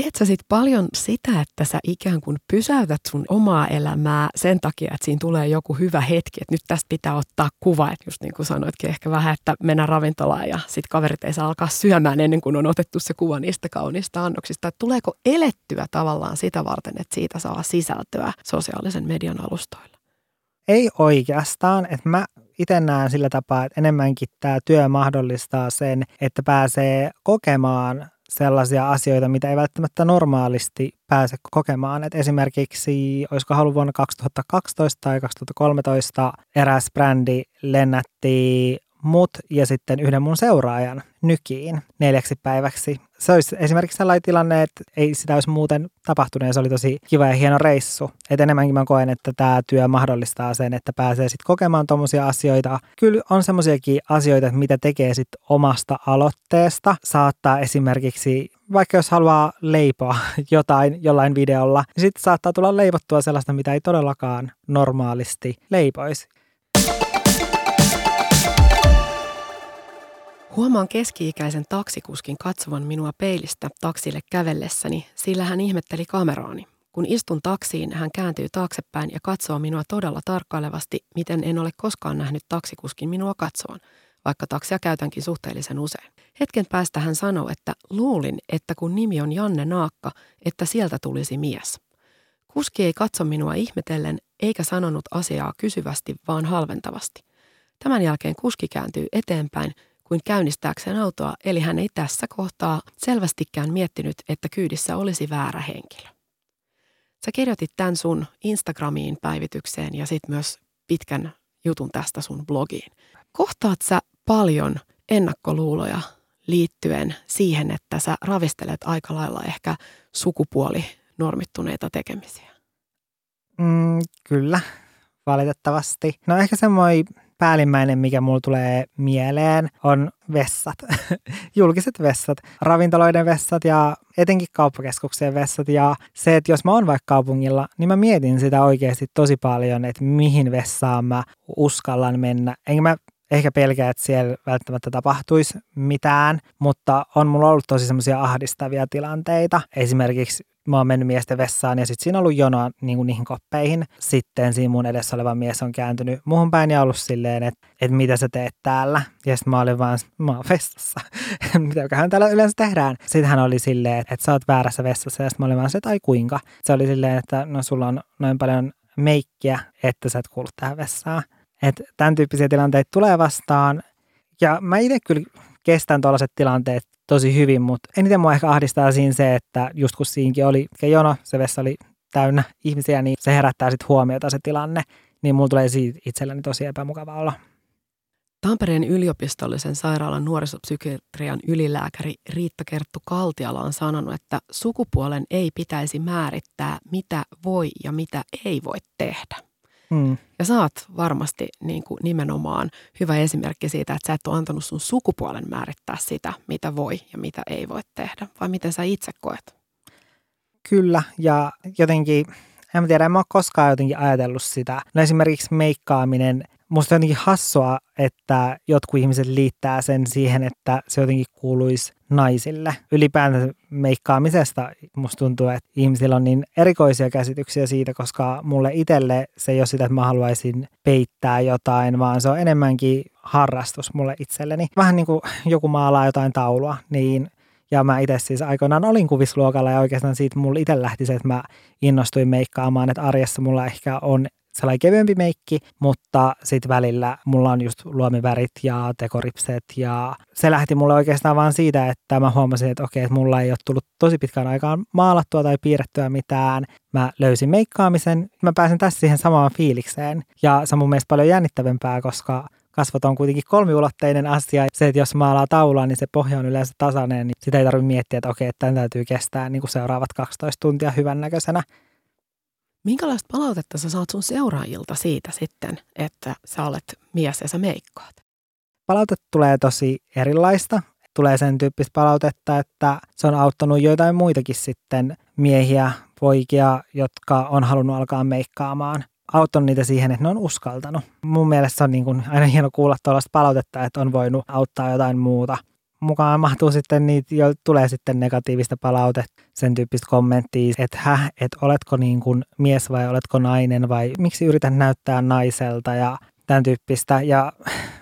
Teet sä sit paljon sitä, että sä ikään kuin pysäytät sun omaa elämää sen takia, että siinä tulee joku hyvä hetki, että nyt tästä pitää ottaa kuva, että just niin kuin sanoitkin ehkä vähän, että mennä ravintolaan ja sit kaverit ei saa alkaa syömään ennen kuin on otettu se kuva niistä kauniista annoksista. Että tuleeko elettyä tavallaan sitä varten, että siitä saa sisältöä sosiaalisen median alustoilla? Ei oikeastaan, että mä itse näen sillä tapaa, että enemmänkin tämä työ mahdollistaa sen, että pääsee kokemaan sellaisia asioita, mitä ei välttämättä normaalisti pääse kokemaan. Et esimerkiksi, olisiko halu vuonna 2012 tai 2013 eräs brändi lennätti mut ja sitten yhden mun seuraajan nykiin neljäksi päiväksi. Se olisi esimerkiksi sellainen tilanne, että ei sitä olisi muuten tapahtunut ja se oli tosi kiva ja hieno reissu. Et enemmänkin mä koen, että tämä työ mahdollistaa sen, että pääsee sitten kokemaan tuommoisia asioita. Kyllä on semmoisiakin asioita, mitä tekee sitten omasta aloitteesta. Saattaa esimerkiksi vaikka jos haluaa leipoa jotain jollain videolla, niin sitten saattaa tulla leivottua sellaista, mitä ei todellakaan normaalisti leipoisi. Huomaan keski-ikäisen taksikuskin katsovan minua peilistä taksille kävellessäni, sillä hän ihmetteli kameraani. Kun istun taksiin, hän kääntyy taaksepäin ja katsoo minua todella tarkkailevasti, miten en ole koskaan nähnyt taksikuskin minua katsovan, vaikka taksia käytänkin suhteellisen usein. Hetken päästä hän sanoo, että luulin, että kun nimi on Janne Naakka, että sieltä tulisi mies. Kuski ei katso minua ihmetellen, eikä sanonut asiaa kysyvästi, vaan halventavasti. Tämän jälkeen kuski kääntyy eteenpäin kuin käynnistääkseen autoa, eli hän ei tässä kohtaa selvästikään miettinyt, että kyydissä olisi väärä henkilö. Sä kirjoitit tämän sun Instagramiin päivitykseen ja sitten myös pitkän jutun tästä sun blogiin. Kohtaat sä paljon ennakkoluuloja liittyen siihen, että sä ravistelet aika lailla ehkä sukupuoli normittuneita tekemisiä? Mm, kyllä, valitettavasti. No ehkä semmoinen päällimmäinen, mikä mulla tulee mieleen, on vessat. Julkiset vessat, ravintoloiden vessat ja etenkin kauppakeskuksien vessat. Ja se, että jos mä oon vaikka kaupungilla, niin mä mietin sitä oikeasti tosi paljon, että mihin vessaan mä uskallan mennä. Enkä mä ehkä pelkää, että siellä välttämättä tapahtuisi mitään, mutta on mulla ollut tosi semmoisia ahdistavia tilanteita. Esimerkiksi mä oon mennyt miesten vessaan ja sitten siinä on ollut jonoa niin kuin niihin koppeihin. Sitten siinä mun edessä oleva mies on kääntynyt muuhun päin ja ollut silleen, että, että mitä sä teet täällä. Ja sitten mä olin vaan, mä oon vessassa. Mitäköhän täällä yleensä tehdään. Sitten hän oli silleen, että, että sä oot väärässä vessassa ja sitten mä olin vaan se, että ai kuinka. Se oli silleen, että no sulla on noin paljon meikkiä, että sä et kuulu tähän vessaan. Että tämän tyyppisiä tilanteita tulee vastaan. Ja mä itse kyllä kestän tuollaiset tilanteet tosi hyvin, mutta eniten mua ehkä ahdistaa siinä se, että just kun siinkin oli jono, se vessa oli täynnä ihmisiä, niin se herättää sitten huomiota se tilanne, niin mulla tulee siitä itselleni tosi epämukava olla. Tampereen yliopistollisen sairaalan nuorisopsykiatrian ylilääkäri Riitta Kerttu Kaltiala on sanonut, että sukupuolen ei pitäisi määrittää, mitä voi ja mitä ei voi tehdä. Mm. Ja sä oot varmasti niin kuin nimenomaan hyvä esimerkki siitä, että sä et ole antanut sun sukupuolen määrittää sitä, mitä voi ja mitä ei voi tehdä, vai miten sä itse koet? Kyllä, ja jotenkin, en tiedä, en mä ole koskaan jotenkin ajatellut sitä. No esimerkiksi meikkaaminen musta on jotenkin hassua, että jotkut ihmiset liittää sen siihen, että se jotenkin kuuluisi naisille. Ylipäätään meikkaamisesta musta tuntuu, että ihmisillä on niin erikoisia käsityksiä siitä, koska mulle itselle se ei ole sitä, että mä haluaisin peittää jotain, vaan se on enemmänkin harrastus mulle itselleni. Vähän niin kuin joku maalaa jotain taulua, niin ja mä itse siis aikoinaan olin kuvisluokalla ja oikeastaan siitä mulla itse lähti se, että mä innostuin meikkaamaan, että arjessa mulla ehkä on sellainen kevyempi meikki, mutta sitten välillä mulla on just luomivärit ja tekoripset ja se lähti mulle oikeastaan vaan siitä, että mä huomasin, että okei, että mulla ei ole tullut tosi pitkään aikaan maalattua tai piirrettyä mitään. Mä löysin meikkaamisen, mä pääsen tässä siihen samaan fiilikseen ja se on mun mielestä paljon jännittävämpää, koska kasvot on kuitenkin kolmiulotteinen asia. Se, että jos maalaa taulaa, niin se pohja on yleensä tasainen, niin sitä ei tarvitse miettiä, että okei, että tämän täytyy kestää niin kuin seuraavat 12 tuntia hyvännäköisenä. Minkälaista palautetta sä saat sun seuraajilta siitä sitten, että sä olet mies ja sä meikkaat? Palautetta tulee tosi erilaista. Tulee sen tyyppistä palautetta, että se on auttanut joitain muitakin sitten miehiä, poikia, jotka on halunnut alkaa meikkaamaan. Auttanut niitä siihen, että ne on uskaltanut. Mun mielestä on niin kuin aina hieno kuulla tuollaista palautetta, että on voinut auttaa jotain muuta – mukaan mahtuu sitten niitä, jo tulee sitten negatiivista palautetta, sen tyyppistä kommenttia, että hä, että oletko niin kuin mies vai oletko nainen vai miksi yrität näyttää naiselta ja tämän tyyppistä. Ja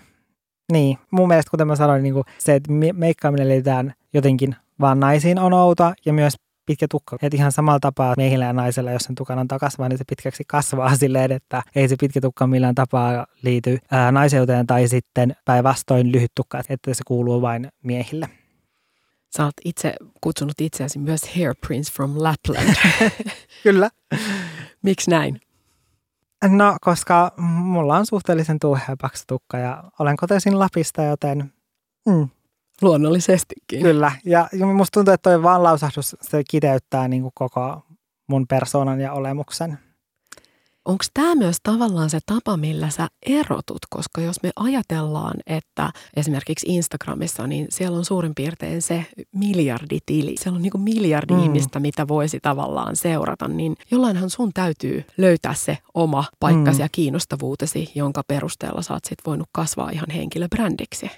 niin, mun mielestä kuten mä sanoin, niin kuin se, että meikkaaminen liitetään jotenkin vaan naisiin on outa ja myös pitkä tukka. Et ihan samalla tapaa miehillä ja naisilla, jos sen tukan antaa kasvaa, niin se pitkäksi kasvaa silleen, että ei se pitkä tukka millään tapaa liity ää, naiseuteen tai sitten päinvastoin lyhyt tukka, että se kuuluu vain miehille. Sä oot itse kutsunut itseäsi myös Hair Prince from Lapland. Kyllä. Miksi näin? No, koska mulla on suhteellisen tuuhea paksu tukka ja olen kotoisin Lapista, joten mm, Luonnollisestikin. Kyllä, ja musta tuntuu, että toi vaan lausahdus, se kiteyttää niin kuin koko mun persoonan ja olemuksen. Onko tämä myös tavallaan se tapa, millä sä erotut? Koska jos me ajatellaan, että esimerkiksi Instagramissa, niin siellä on suurin piirtein se miljarditili. Siellä on niin kuin miljardi mm. ihmistä, mitä voisi tavallaan seurata. Niin jollainhan sun täytyy löytää se oma paikkasi mm. ja kiinnostavuutesi, jonka perusteella sä oot sit voinut kasvaa ihan henkilöbrändiksi.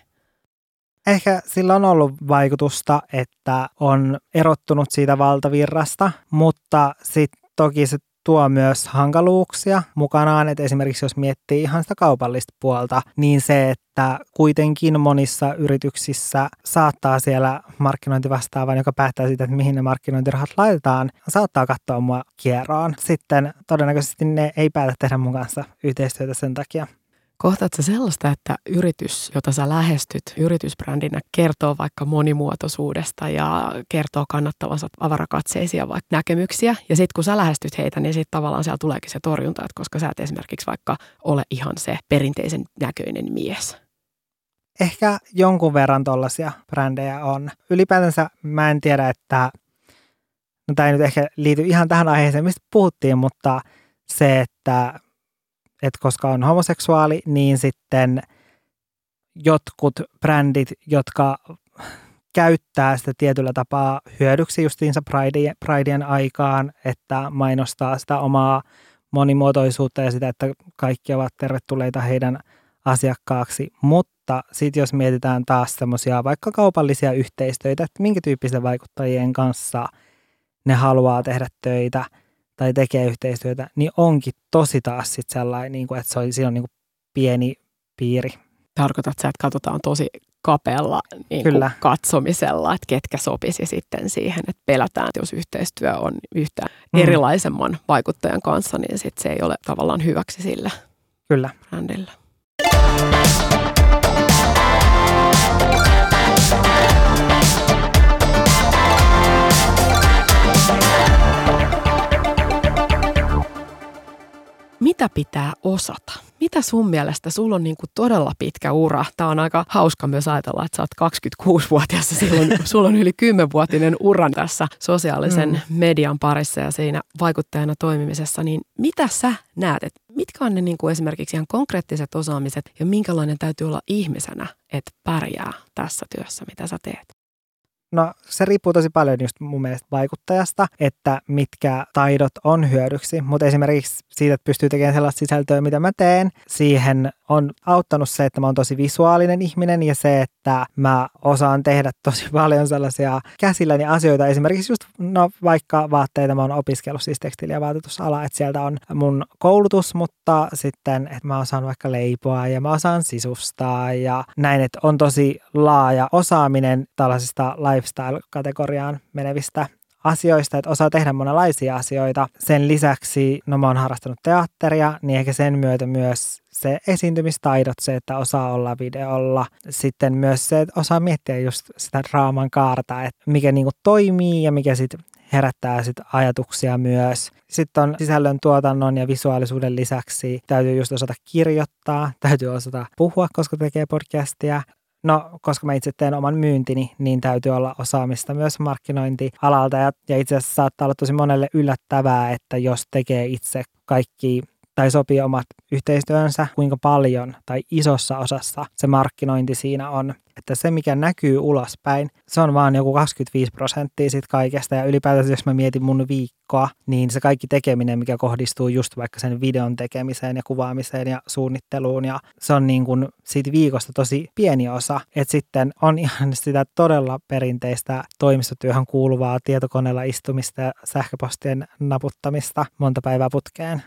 Ehkä sillä on ollut vaikutusta, että on erottunut siitä valtavirrasta, mutta sitten toki se tuo myös hankaluuksia mukanaan, että esimerkiksi jos miettii ihan sitä kaupallista puolta, niin se, että kuitenkin monissa yrityksissä saattaa siellä markkinointivastaavan, joka päättää siitä, että mihin ne markkinointirahat laitetaan, saattaa katsoa mua kierroon. Sitten todennäköisesti ne ei päätä tehdä mun kanssa yhteistyötä sen takia. Kohtaatko sellaista, että yritys, jota sä lähestyt yritysbrändinä, kertoo vaikka monimuotoisuudesta ja kertoo kannattavansa avarakatseisia vaikka näkemyksiä. Ja sitten kun sä lähestyt heitä, niin sitten tavallaan siellä tuleekin se torjunta, että koska sä et esimerkiksi vaikka ole ihan se perinteisen näköinen mies. Ehkä jonkun verran tollaisia brändejä on. Ylipäätänsä mä en tiedä, että no tämä ei nyt ehkä liity ihan tähän aiheeseen, mistä puhuttiin, mutta se, että että koska on homoseksuaali, niin sitten jotkut brändit, jotka käyttää sitä tietyllä tapaa hyödyksi justiinsa Prideen aikaan, että mainostaa sitä omaa monimuotoisuutta ja sitä, että kaikki ovat tervetulleita heidän asiakkaaksi. Mutta sitten jos mietitään taas semmoisia vaikka kaupallisia yhteistyötä, että minkä tyyppisten vaikuttajien kanssa ne haluaa tehdä töitä – tai tekee yhteistyötä, niin onkin tosi taas sit sellainen, niin kuin, että se on, siinä on niin kuin pieni piiri. Tarkoitat sä, että katsotaan tosi kapealla niin Kyllä. katsomisella, että ketkä sopisi sitten siihen, että pelätään, että jos yhteistyö on yhtä mm. erilaisemman vaikuttajan kanssa, niin sit se ei ole tavallaan hyväksi sillä Kyllä. brändillä. Mitä pitää osata? Mitä sun mielestä? Sulla on niin kuin todella pitkä ura. Tämä on aika hauska myös ajatella, että sä oot 26-vuotias ja silloin sulla on yli 10-vuotinen uran tässä sosiaalisen mm. median parissa ja siinä vaikuttajana toimimisessa. Niin mitä sä näet, että mitkä on ne niin kuin esimerkiksi ihan konkreettiset osaamiset ja minkälainen täytyy olla ihmisenä, että pärjää tässä työssä, mitä sä teet? No se riippuu tosi paljon just mun mielestä vaikuttajasta, että mitkä taidot on hyödyksi, mutta esimerkiksi siitä, että pystyy tekemään sellaista sisältöä, mitä mä teen, siihen on auttanut se, että mä oon tosi visuaalinen ihminen ja se, että mä osaan tehdä tosi paljon sellaisia käsilläni asioita. Esimerkiksi just no, vaikka vaatteita mä oon opiskellut siis tekstiili- ja vaatetusala, että sieltä on mun koulutus, mutta sitten, että mä osaan vaikka leipoa ja mä osaan sisustaa ja näin, että on tosi laaja osaaminen tällaisista lifestyle-kategoriaan menevistä asioista, että osaa tehdä monenlaisia asioita. Sen lisäksi, no mä oon harrastanut teatteria, niin ehkä sen myötä myös se esiintymistaidot, se, että osaa olla videolla. Sitten myös se, että osaa miettiä just sitä draaman kaarta, että mikä niinku toimii ja mikä sitten herättää sit ajatuksia myös. Sitten on sisällön tuotannon ja visuaalisuuden lisäksi täytyy just osata kirjoittaa, täytyy osata puhua, koska tekee podcastia. No, koska mä itse teen oman myyntini, niin täytyy olla osaamista myös markkinointialalta. Ja, ja itse asiassa saattaa olla tosi monelle yllättävää, että jos tekee itse kaikki tai sopii omat yhteistyönsä, kuinka paljon tai isossa osassa se markkinointi siinä on. Että se, mikä näkyy ulospäin, se on vaan joku 25 prosenttia siitä kaikesta. Ja ylipäätään, jos mä mietin mun viikkoa, niin se kaikki tekeminen, mikä kohdistuu just vaikka sen videon tekemiseen ja kuvaamiseen ja suunnitteluun, ja se on niin kuin siitä viikosta tosi pieni osa. Että sitten on ihan sitä todella perinteistä toimistotyöhön kuuluvaa tietokoneella istumista ja sähköpostien naputtamista monta päivää putkeen.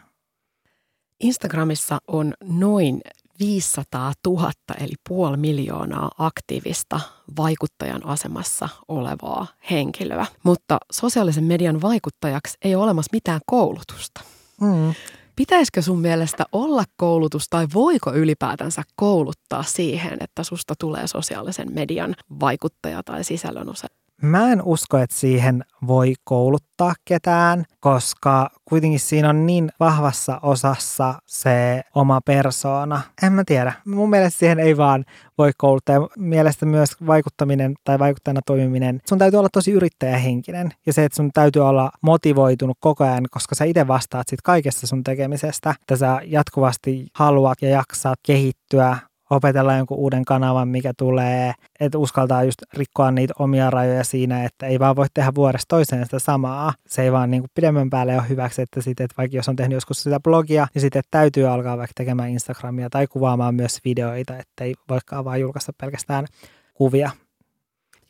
Instagramissa on noin 500 000 eli puoli miljoonaa aktiivista vaikuttajan asemassa olevaa henkilöä. Mutta sosiaalisen median vaikuttajaksi ei ole olemassa mitään koulutusta. Mm. Pitäisikö sun mielestä olla koulutus tai voiko ylipäätänsä kouluttaa siihen, että susta tulee sosiaalisen median vaikuttaja tai sisällön osa? Mä en usko, että siihen voi kouluttaa ketään, koska kuitenkin siinä on niin vahvassa osassa se oma persoona. En mä tiedä. Mun mielestä siihen ei vaan voi kouluttaa. Mielestä myös vaikuttaminen tai vaikuttajana toimiminen, sun täytyy olla tosi yrittäjähenkinen. Ja se, että sun täytyy olla motivoitunut koko ajan, koska sä itse vastaat sit kaikesta sun tekemisestä. Että sä jatkuvasti haluat ja jaksaat kehittyä opetella jonkun uuden kanavan, mikä tulee, että uskaltaa just rikkoa niitä omia rajoja siinä, että ei vaan voi tehdä vuodesta toiseen sitä samaa. Se ei vaan niin kuin pidemmän päälle ole hyväksi, että, sit, että vaikka jos on tehnyt joskus sitä blogia, niin sitten täytyy alkaa vaikka tekemään Instagramia tai kuvaamaan myös videoita, että ei voikaan vaan julkaista pelkästään kuvia.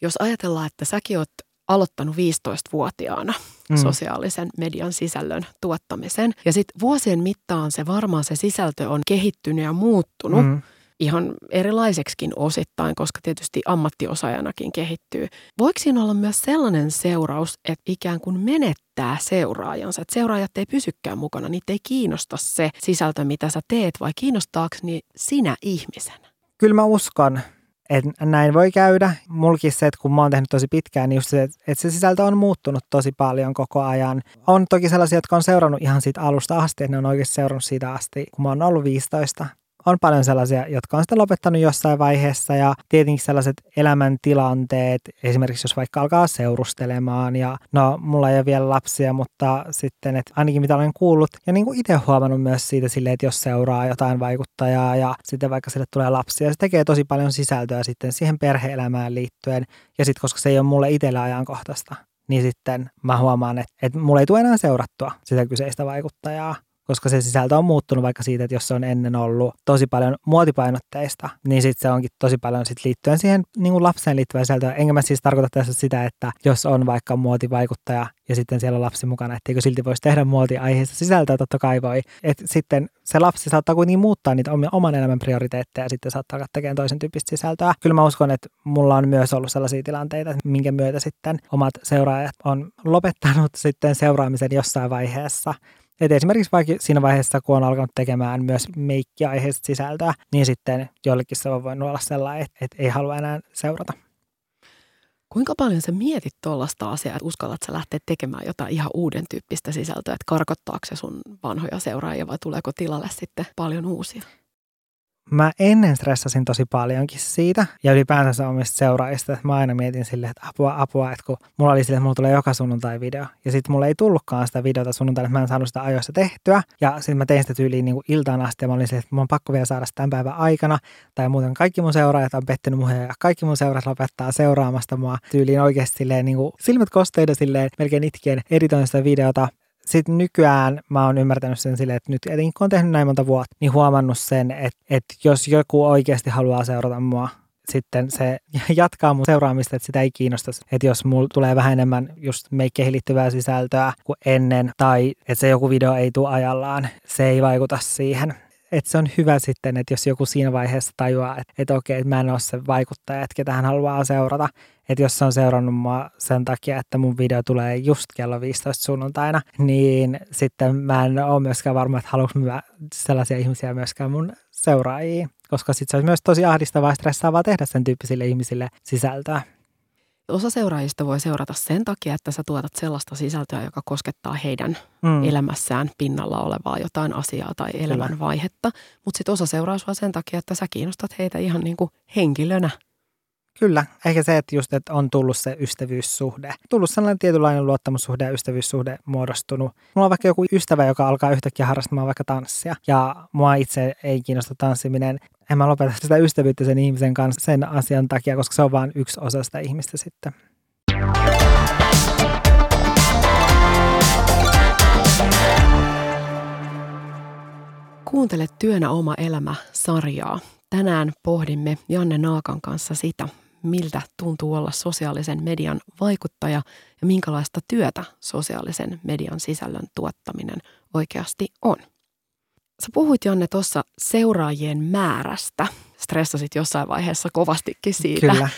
Jos ajatellaan, että säkin oot aloittanut 15-vuotiaana mm. sosiaalisen median sisällön tuottamisen. Ja sitten vuosien mittaan se varmaan se sisältö on kehittynyt ja muuttunut. Mm ihan erilaiseksikin osittain, koska tietysti ammattiosaajanakin kehittyy. Voiko siinä olla myös sellainen seuraus, että ikään kuin menettää seuraajansa, että seuraajat ei pysykään mukana, niitä ei kiinnosta se sisältö, mitä sä teet, vai kiinnostaako niin sinä ihmisenä? Kyllä mä uskon, että näin voi käydä. Mulkin se, että kun mä oon tehnyt tosi pitkään, niin just se, että se sisältö on muuttunut tosi paljon koko ajan. On toki sellaisia, jotka on seurannut ihan siitä alusta asti, että ne on oikeasti seurannut siitä asti, kun mä oon ollut 15 on paljon sellaisia, jotka on sitten lopettanut jossain vaiheessa ja tietenkin sellaiset elämäntilanteet, esimerkiksi jos vaikka alkaa seurustelemaan ja no mulla ei ole vielä lapsia, mutta sitten, että ainakin mitä olen kuullut ja niin kuin itse huomannut myös siitä silleen, että jos seuraa jotain vaikuttajaa ja sitten vaikka sille tulee lapsia, se tekee tosi paljon sisältöä sitten siihen perheelämään liittyen ja sitten koska se ei ole mulle itsellä ajankohtaista, niin sitten mä huomaan, että, että mulla ei tule enää seurattua sitä kyseistä vaikuttajaa koska se sisältö on muuttunut vaikka siitä, että jos se on ennen ollut tosi paljon muotipainotteista, niin sitten se onkin tosi paljon sit liittyen siihen niin kuin lapseen liittyvää sisältöä. Enkä mä siis tarkoita tässä sitä, että jos on vaikka muotivaikuttaja ja sitten siellä on lapsi mukana, etteikö silti voisi tehdä muotiaiheista sisältöä, totta kai voi. Et sitten se lapsi saattaa kuitenkin muuttaa niitä oman elämän prioriteetteja ja sitten saattaa alkaa tekemään toisen tyyppistä sisältöä. Kyllä mä uskon, että mulla on myös ollut sellaisia tilanteita, minkä myötä sitten omat seuraajat on lopettanut sitten seuraamisen jossain vaiheessa et esimerkiksi vaikka siinä vaiheessa, kun on alkanut tekemään myös meikkiaiheista sisältöä, niin sitten jollekin se on voinut olla sellainen, että, että ei halua enää seurata. Kuinka paljon sä mietit tuollaista asiaa, että uskallat sä lähteä tekemään jotain ihan uuden tyyppistä sisältöä, että karkottaako se sun vanhoja seuraajia vai tuleeko tilalle sitten paljon uusia? Mä ennen stressasin tosi paljonkin siitä ja ylipäätänsä omista seuraajista, että mä aina mietin silleen, että apua, apua, että kun mulla oli silleen, että mulla tulee joka sunnuntai video ja sitten mulla ei tullutkaan sitä videota sunnuntaina, että mä en saanut sitä ajoissa tehtyä ja sitten mä tein sitä tyyliin niin kuin iltaan asti ja mä olin silleen, että mun on pakko vielä saada sitä tämän päivän aikana tai muuten kaikki mun seuraajat on pettynyt muihin ja kaikki mun seuraajat lopettaa seuraamasta mua tyyliin oikeasti silleen niin kuin silmät kosteita silleen melkein itkien editoin sitä videota sitten nykyään mä oon ymmärtänyt sen silleen, että nyt etenkin kun on tehnyt näin monta vuotta, niin huomannut sen, että, että jos joku oikeasti haluaa seurata mua, sitten se jatkaa mun seuraamista, että sitä ei kiinnosta. Että jos mulla tulee vähän enemmän just meikkeihin liittyvää sisältöä kuin ennen, tai että se joku video ei tule ajallaan, se ei vaikuta siihen että se on hyvä sitten, että jos joku siinä vaiheessa tajuaa, että, että okei, että mä en ole se vaikuttaja, että ketä hän haluaa seurata. Että jos se on seurannut mua sen takia, että mun video tulee just kello 15 sunnuntaina, niin sitten mä en ole myöskään varma, että haluanko mä sellaisia ihmisiä myöskään mun seuraajiin. Koska sitten se olisi myös tosi ahdistavaa ja stressaavaa tehdä sen tyyppisille ihmisille sisältöä. Osa seuraajista voi seurata sen takia, että sä tuotat sellaista sisältöä, joka koskettaa heidän mm. elämässään pinnalla olevaa jotain asiaa tai elämän vaihetta. Mutta sitten osa seuraa sua sen takia, että sä kiinnostat heitä ihan niin kuin henkilönä. Kyllä, ehkä se, että just että on tullut se ystävyyssuhde. Tullut sellainen tietynlainen luottamussuhde ja ystävyyssuhde muodostunut. Mulla on vaikka joku ystävä, joka alkaa yhtäkkiä harrastamaan vaikka tanssia. Ja mua itse ei kiinnosta tanssiminen. En mä lopeta sitä ystävyyttä sen ihmisen kanssa sen asian takia, koska se on vain yksi osa sitä ihmistä sitten. Kuuntele Työnä oma elämä sarjaa. Tänään pohdimme Janne Naakan kanssa sitä, miltä tuntuu olla sosiaalisen median vaikuttaja ja minkälaista työtä sosiaalisen median sisällön tuottaminen oikeasti on. Sä puhuit Janne tuossa seuraajien määrästä. Stressasit jossain vaiheessa kovastikin siitä. Kyllä.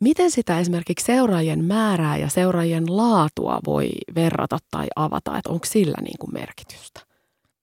Miten sitä esimerkiksi seuraajien määrää ja seuraajien laatua voi verrata tai avata, että onko sillä niin kuin merkitystä?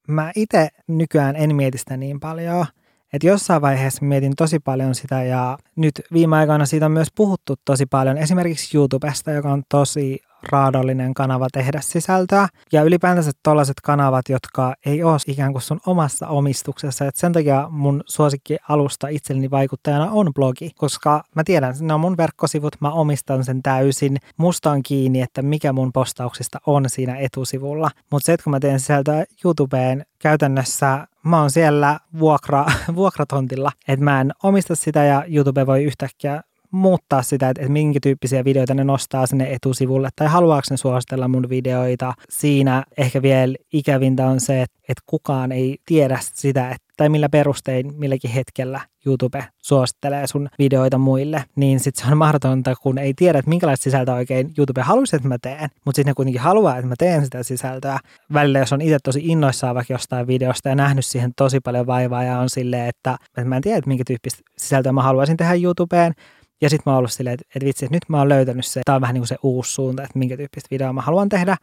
Mä itse nykyään en mieti sitä niin paljon – et jossain vaiheessa mietin tosi paljon sitä ja nyt viime aikoina siitä on myös puhuttu tosi paljon esimerkiksi YouTubesta, joka on tosi raadollinen kanava tehdä sisältöä. Ja ylipäätänsä tällaiset kanavat, jotka ei ole ikään kuin sun omassa omistuksessa. Et sen takia mun suosikki alusta itselleni vaikuttajana on blogi, koska mä tiedän, ne on mun verkkosivut, mä omistan sen täysin. Musta on kiinni, että mikä mun postauksista on siinä etusivulla. Mutta se, että kun mä teen sisältöä YouTubeen, käytännössä mä oon siellä vuokra, vuokratontilla, että mä en omista sitä ja YouTube voi yhtäkkiä muuttaa sitä, että, että minkä tyyppisiä videoita ne nostaa sinne etusivulle tai haluaako ne suositella mun videoita. Siinä ehkä vielä ikävintä on se, että, että kukaan ei tiedä sitä, että, tai millä perustein milläkin hetkellä YouTube suosittelee sun videoita muille, niin sitten se on mahdotonta, kun ei tiedä, että minkälaista sisältöä oikein YouTube haluaisi, että mä teen, mutta sitten ne kuitenkin haluaa, että mä teen sitä sisältöä. Välillä, jos on itse tosi innoissaan vaikka jostain videosta ja nähnyt siihen tosi paljon vaivaa ja on silleen, että, että mä en tiedä, että minkä tyyppistä sisältöä mä haluaisin tehdä YouTubeen, ja sitten mä oon ollut silleen, että, että vitsi, että nyt mä oon löytänyt se, tämä on vähän niin kuin se uusi suunta, että minkä tyyppistä videoa mä haluan tehdä.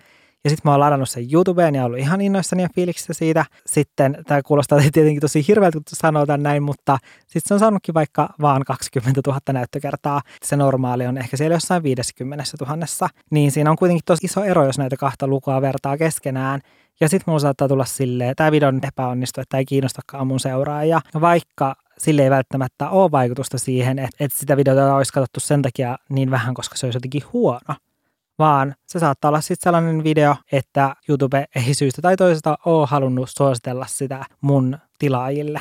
Ja sitten mä oon ladannut sen YouTubeen ja ollut ihan innoissani ja fiiliksissä siitä. Sitten tämä kuulostaa tietenkin tosi hirveältä, kun sanotaan näin, mutta sitten se on saanutkin vaikka vaan 20 000 näyttökertaa. Se normaali on ehkä siellä jossain 50 000. Niin siinä on kuitenkin tosi iso ero, jos näitä kahta lukua vertaa keskenään. Ja sitten mulla saattaa tulla silleen, tämä video on epäonnistu, että ei kiinnostakaan mun seuraajia. Vaikka sille ei välttämättä ole vaikutusta siihen, että, että sitä videota olisi katsottu sen takia niin vähän, koska se olisi jotenkin huono. Vaan se saattaa olla sitten sellainen video, että YouTube ei syystä tai toisesta ole halunnut suositella sitä mun tilaajille.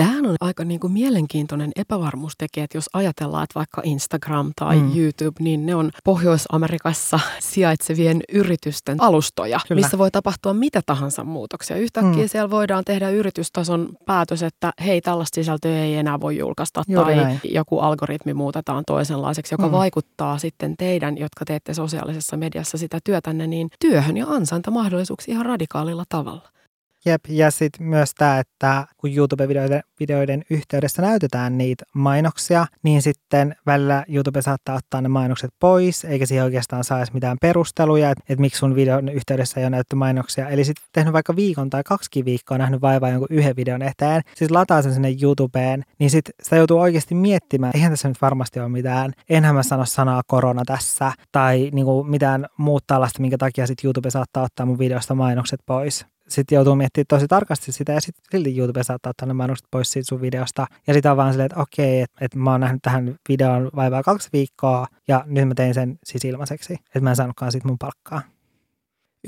Tämähän on aika niin kuin mielenkiintoinen epävarmuustekijä, että jos ajatellaan, että vaikka Instagram tai mm. YouTube, niin ne on Pohjois-Amerikassa sijaitsevien yritysten alustoja, Kyllä. missä voi tapahtua mitä tahansa muutoksia. Yhtäkkiä mm. siellä voidaan tehdä yritystason päätös, että hei, tällaista sisältöä ei enää voi julkaista Juuri tai näin. joku algoritmi muutetaan toisenlaiseksi, joka mm. vaikuttaa sitten teidän, jotka teette sosiaalisessa mediassa sitä työtänne, niin työhön ja ansaintamahdollisuuksiin ihan radikaalilla tavalla. Jep, ja sitten myös tämä, että kun YouTube-videoiden videoiden yhteydessä näytetään niitä mainoksia, niin sitten välillä YouTube saattaa ottaa ne mainokset pois, eikä siihen oikeastaan saisi mitään perusteluja, että, että miksi sun videon yhteydessä ei ole näytetty mainoksia. Eli sitten tehnyt vaikka viikon tai kaksi viikkoa nähnyt vaivaa jonkun yhden videon eteen, sitten lataa sen sinne YouTubeen, niin sitten sitä joutuu oikeasti miettimään, eihän tässä nyt varmasti ole mitään, enhän mä sano sanaa korona tässä, tai niin kuin mitään muuta tällaista, minkä takia sitten YouTube saattaa ottaa mun videosta mainokset pois sitten joutuu miettimään tosi tarkasti sitä ja sitten silti YouTube saattaa ottaa ne mainokset pois siitä sun videosta. Ja sitten on vaan silleen, että okei, että, että mä oon nähnyt tähän videon vaivaa kaksi viikkoa ja nyt mä tein sen siis ilmaiseksi, että mä en saanutkaan siitä mun palkkaa.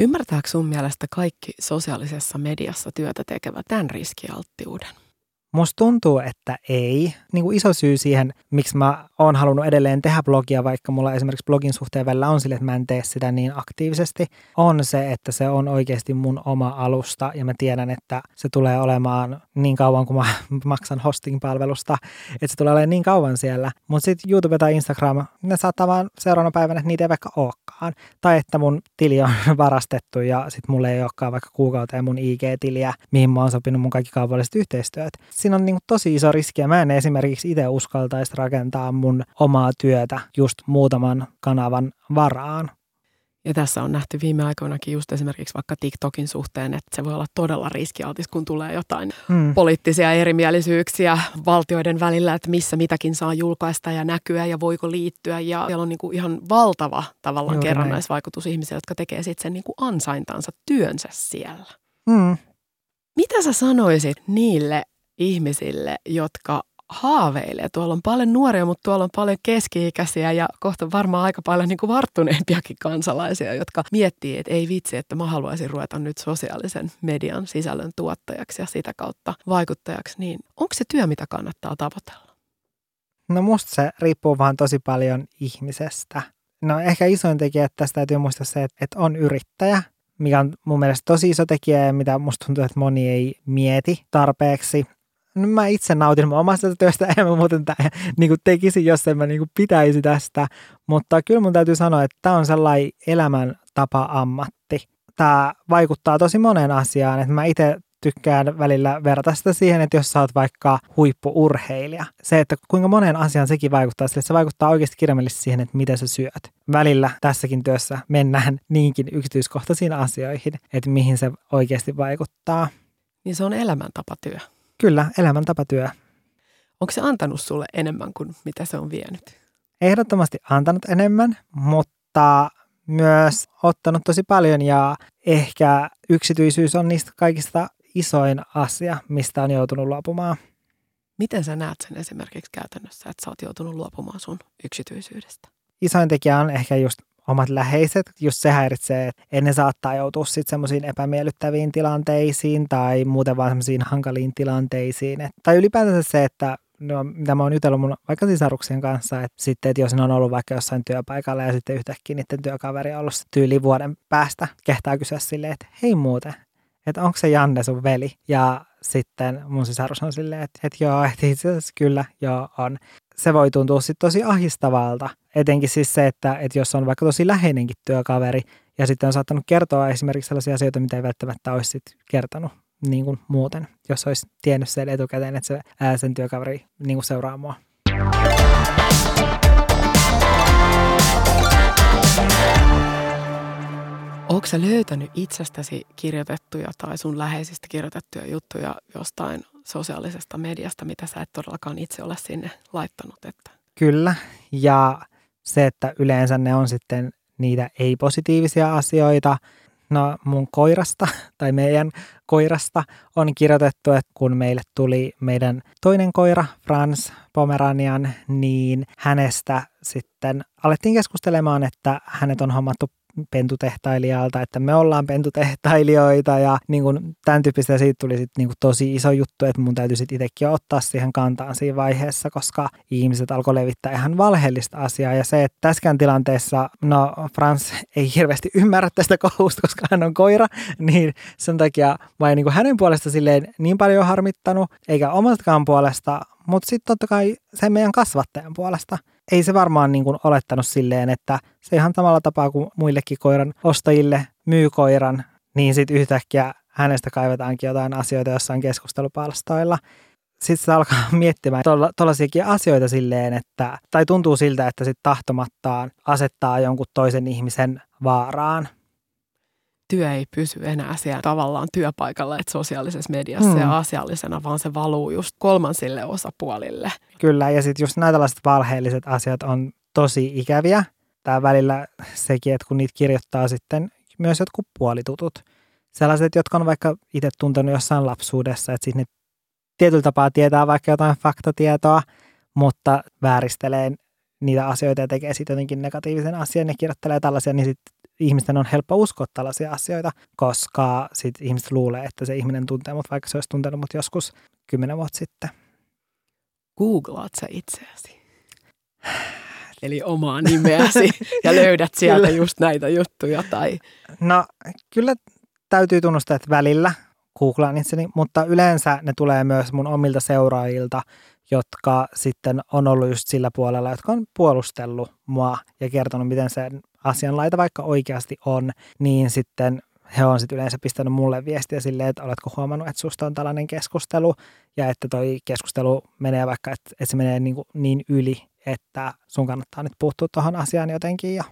Ymmärtääkö sun mielestä kaikki sosiaalisessa mediassa työtä tekevät tämän riskialttiuden? Musta tuntuu, että ei. Niin kuin iso syy siihen, miksi mä oon halunnut edelleen tehdä blogia, vaikka mulla esimerkiksi blogin suhteen välillä on sille, että mä en tee sitä niin aktiivisesti, on se, että se on oikeasti mun oma alusta ja mä tiedän, että se tulee olemaan niin kauan, kuin mä maksan hosting-palvelusta, että se tulee olemaan niin kauan siellä. Mutta sitten YouTube tai Instagram, ne saattaa vaan seuraavana päivänä, että niitä ei vaikka olekaan. Tai että mun tili on varastettu ja sitten mulla ei olekaan vaikka kuukauteen mun IG-tiliä, mihin mä oon sopinut mun kaikki kaupalliset yhteistyöt siinä on niin kuin tosi iso riski ja mä en esimerkiksi itse uskaltaisi rakentaa mun omaa työtä just muutaman kanavan varaan. Ja tässä on nähty viime aikoinakin just esimerkiksi vaikka TikTokin suhteen, että se voi olla todella riskialtis, kun tulee jotain hmm. poliittisia erimielisyyksiä valtioiden välillä, että missä mitäkin saa julkaista ja näkyä ja voiko liittyä. Ja siellä on niin kuin ihan valtava tavallaan Juuri kerrannaisvaikutus näin. ihmisille, jotka tekee sitten sen niin kuin ansaintansa työnsä siellä. Hmm. Mitä sä sanoisit niille ihmisille, jotka haaveilee. Tuolla on paljon nuoria, mutta tuolla on paljon keski-ikäisiä ja kohta varmaan aika paljon niin kuin varttuneempiakin kansalaisia, jotka miettii, että ei vitsi, että mä haluaisin ruveta nyt sosiaalisen median sisällön tuottajaksi ja sitä kautta vaikuttajaksi. Niin onko se työ, mitä kannattaa tavoitella? No musta se riippuu vaan tosi paljon ihmisestä. No ehkä isoin tekijä tästä täytyy muistaa se, että on yrittäjä, mikä on mun mielestä tosi iso tekijä ja mitä musta tuntuu, että moni ei mieti tarpeeksi no mä itse nautin mun omasta työstä, en mä muuten tämä niin kuin tekisin, jos en mä niin kuin pitäisi tästä. Mutta kyllä mun täytyy sanoa, että tämä on sellainen elämäntapa ammatti. Tämä vaikuttaa tosi moneen asiaan, että mä itse tykkään välillä verrata sitä siihen, että jos sä oot vaikka huippuurheilija, se, että kuinka monen asian sekin vaikuttaa, sille se vaikuttaa oikeasti kirjaimellisesti siihen, että mitä sä syöt. Välillä tässäkin työssä mennään niinkin yksityiskohtaisiin asioihin, että mihin se oikeasti vaikuttaa. Niin se on elämäntapatyö. Kyllä, elämäntapatyö. Onko se antanut sulle enemmän kuin mitä se on vienyt? Ehdottomasti antanut enemmän, mutta myös ottanut tosi paljon ja ehkä yksityisyys on niistä kaikista isoin asia, mistä on joutunut luopumaan. Miten sä näet sen esimerkiksi käytännössä, että sä oot joutunut luopumaan sun yksityisyydestä? Isoin tekijä on ehkä just omat läheiset, just se häiritsee, että ennen saattaa joutua sitten semmoisiin epämiellyttäviin tilanteisiin tai muuten vaan semmoisiin hankaliin tilanteisiin. Et, tai ylipäätänsä se, että no, mitä mä oon jutellut mun vaikka sisaruksien kanssa, että sitten, että jos ne on ollut vaikka jossain työpaikalla ja sitten yhtäkkiä niiden työkaveri on ollut tyyli vuoden päästä, kehtaa kysyä silleen, että hei muuten, että onko se Janne sun veli? Ja sitten mun sisarus on silleen, että, että joo, että itse asiassa kyllä, joo on se voi tuntua sitten tosi ahistavalta. Etenkin siis se, että, että jos on vaikka tosi läheinenkin työkaveri ja sitten on saattanut kertoa esimerkiksi sellaisia asioita, mitä ei välttämättä olisi sit kertonut niin kuin muuten, jos olisi tiennyt sen etukäteen, että se, ää, sen työkaveri niin kuin seuraa mua. Sä löytänyt itsestäsi kirjoitettuja tai sun läheisistä kirjoitettuja juttuja jostain sosiaalisesta mediasta, mitä sä et todellakaan itse ole sinne laittanut? Että... Kyllä, ja se, että yleensä ne on sitten niitä ei-positiivisia asioita. No mun koirasta tai meidän koirasta on kirjoitettu, että kun meille tuli meidän toinen koira, Frans Pomeranian, niin hänestä sitten alettiin keskustelemaan, että hänet on hommattu pentutehtailijalta, että me ollaan pentutehtailijoita ja niin kuin tämän tyyppistä siitä tuli sitten niin kuin tosi iso juttu, että mun täytyy sitten itsekin ottaa siihen kantaan siinä vaiheessa, koska ihmiset alkoi levittää ihan valheellista asiaa ja se, että tässäkään tilanteessa, no Frans ei hirveästi ymmärrä tästä kohusta, koska hän on koira, niin sen takia mä en niin kuin hänen puolesta silleen niin paljon harmittanut, eikä omastakaan puolesta, mutta sitten totta kai sen meidän kasvattajan puolesta. Ei se varmaan niin kuin olettanut silleen, että se ihan samalla tapaa kuin muillekin koiran ostajille myy koiran, niin sitten yhtäkkiä hänestä kaivetaankin jotain asioita jossain keskustelupalstoilla. Sitten se alkaa miettimään tuollaisiakin asioita silleen, että, tai tuntuu siltä, että sitten tahtomattaan asettaa jonkun toisen ihmisen vaaraan – työ ei pysy enää siellä tavallaan työpaikalla, että sosiaalisessa mediassa hmm. ja asiallisena, vaan se valuu just kolmansille osapuolille. Kyllä, ja sitten just näitä tällaiset valheelliset asiat on tosi ikäviä. Tämä välillä sekin, että kun niitä kirjoittaa sitten myös jotkut puolitutut. Sellaiset, jotka on vaikka itse tuntenut jossain lapsuudessa, että sitten ne tietyllä tapaa tietää vaikka jotain faktatietoa, mutta vääristelee niitä asioita ja tekee sitten jotenkin negatiivisen asian ja kirjoittelee tällaisia, niin sitten ihmisten on helppo uskoa tällaisia asioita, koska sit ihmiset luulee, että se ihminen tuntee mut, vaikka se olisi tuntenut mut joskus kymmenen vuotta sitten. Googlaat sä itseäsi? Eli omaa nimeäsi ja löydät sieltä just näitä juttuja? Tai... No kyllä täytyy tunnustaa, että välillä googlaan itseni, mutta yleensä ne tulee myös mun omilta seuraajilta, jotka sitten on ollut just sillä puolella, jotka on puolustellut mua ja kertonut, miten sen asianlaita vaikka oikeasti on, niin sitten he on sitten yleensä pistänyt mulle viestiä silleen, että oletko huomannut, että susta on tällainen keskustelu ja että toi keskustelu menee vaikka, että, että se menee niin, niin yli, että sun kannattaa nyt puuttua tuohon asiaan jotenkin. Ja...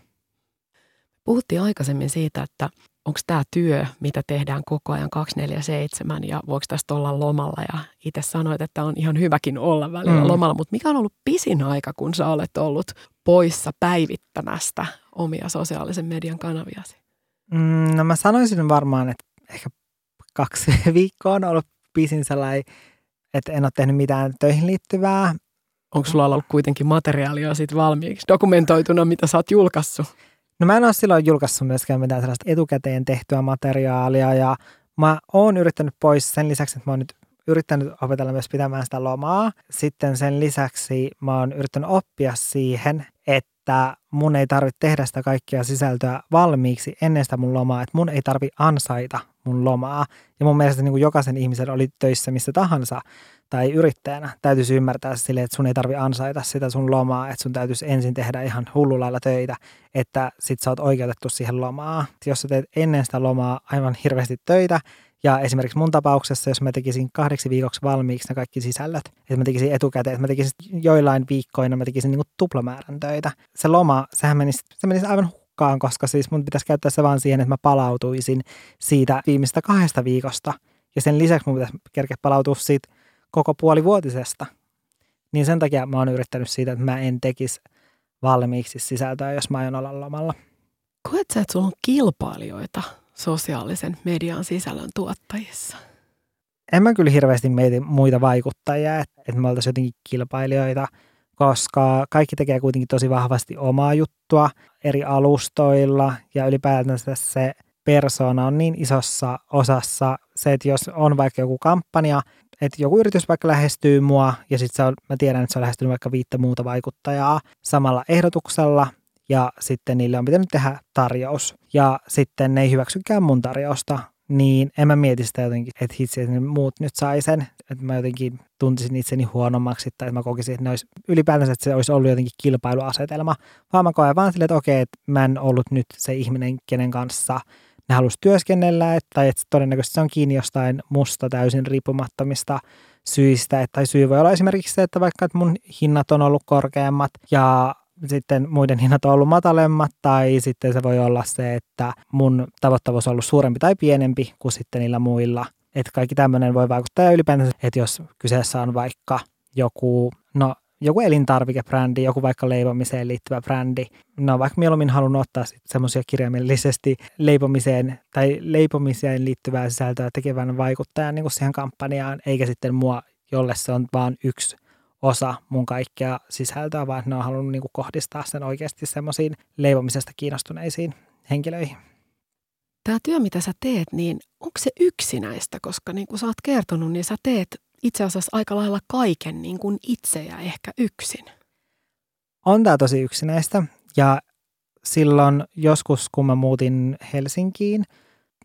puhuttiin aikaisemmin siitä, että onko tämä työ, mitä tehdään koko ajan 247 ja voiko tästä olla lomalla. Ja itse sanoit, että on ihan hyväkin olla välillä mm. lomalla, mutta mikä on ollut pisin aika, kun sä olet ollut poissa päivittämästä omia sosiaalisen median kanaviasi? Mm, no mä sanoisin varmaan, että ehkä kaksi viikkoa on ollut pisin sellainen, että en ole tehnyt mitään töihin liittyvää. Onko sulla ollut kuitenkin materiaalia sitten valmiiksi, dokumentoituna, mitä sä oot julkaissut? No mä en ole silloin julkaissut myöskään mitään sellaista etukäteen tehtyä materiaalia ja mä oon yrittänyt pois sen lisäksi, että mä oon nyt yrittänyt opetella myös pitämään sitä lomaa. Sitten sen lisäksi mä oon yrittänyt oppia siihen, että mun ei tarvitse tehdä sitä kaikkia sisältöä valmiiksi ennen sitä mun lomaa, että mun ei tarvi ansaita mun lomaa. Ja mun mielestä niin kuin jokaisen ihmisen oli töissä missä tahansa tai yrittäjänä täytyisi ymmärtää sille, että sun ei tarvi ansaita sitä sun lomaa, että sun täytyisi ensin tehdä ihan hullulailla töitä, että sit sä oot oikeutettu siihen lomaa. Jos sä teet ennen sitä lomaa aivan hirveästi töitä, ja esimerkiksi mun tapauksessa, jos mä tekisin kahdeksi viikoksi valmiiksi ne kaikki sisällöt, että mä tekisin etukäteen, että mä tekisin joillain viikkoina, mä tekisin niin tuplamäärän töitä. Se loma, sehän menisi, se menisi aivan hukkaan, koska siis mun pitäisi käyttää se vaan siihen, että mä palautuisin siitä viimeistä kahdesta viikosta. Ja sen lisäksi mun pitäisi kerkeä palautua siitä koko puolivuotisesta. Niin sen takia mä oon yrittänyt siitä, että mä en tekisi valmiiksi sisältöä, jos mä aion olla lomalla. Koet sä, että sulla on kilpailijoita sosiaalisen median sisällön tuottajissa? En mä kyllä hirveästi mieti muita vaikuttajia, että, että me oltaisiin jotenkin kilpailijoita, koska kaikki tekee kuitenkin tosi vahvasti omaa juttua eri alustoilla ja ylipäätänsä se persona on niin isossa osassa se, että jos on vaikka joku kampanja, että joku yritys vaikka lähestyy mua ja sitten mä tiedän, että se on lähestynyt vaikka viittä muuta vaikuttajaa samalla ehdotuksella ja sitten niille on pitänyt tehdä tarjous ja sitten ne ei hyväksykään mun tarjousta, niin en mä mieti sitä jotenkin, että hitsi, että muut nyt sai sen, että mä jotenkin tuntisin itseni huonommaksi tai että mä kokisin, että ne olisi ylipäätänsä, että se olisi ollut jotenkin kilpailuasetelma, vaan mä koen vaan silleen, että okei, että mä en ollut nyt se ihminen, kenen kanssa ne halusi työskennellä, että, tai että todennäköisesti se on kiinni jostain musta täysin riippumattomista syistä, että, tai syy voi olla esimerkiksi se, että vaikka että mun hinnat on ollut korkeammat ja sitten muiden hinnat on ollut matalemmat, tai sitten se voi olla se, että mun tavoittavuus on ollut suurempi tai pienempi kuin sitten niillä muilla. Että kaikki tämmöinen voi vaikuttaa ja ylipäätään, että jos kyseessä on vaikka joku, no joku elintarvikebrändi, joku vaikka leipomiseen liittyvä brändi. No vaikka mieluummin halunnut ottaa semmoisia kirjaimellisesti leipomiseen tai leipomiseen liittyvää sisältöä tekevän vaikuttajan niin kuin siihen kampanjaan, eikä sitten mua, jolle se on vain yksi osa mun kaikkea sisältöä, vaan ne on halunnut niin kuin kohdistaa sen oikeasti semmoisiin leipomisesta kiinnostuneisiin henkilöihin. Tämä työ, mitä sä teet, niin onko se yksinäistä? Koska niin kuin sä oot kertonut, niin sä teet itse asiassa aika lailla kaiken niin kuin itse ja ehkä yksin. On tämä tosi yksinäistä ja silloin joskus, kun mä muutin Helsinkiin,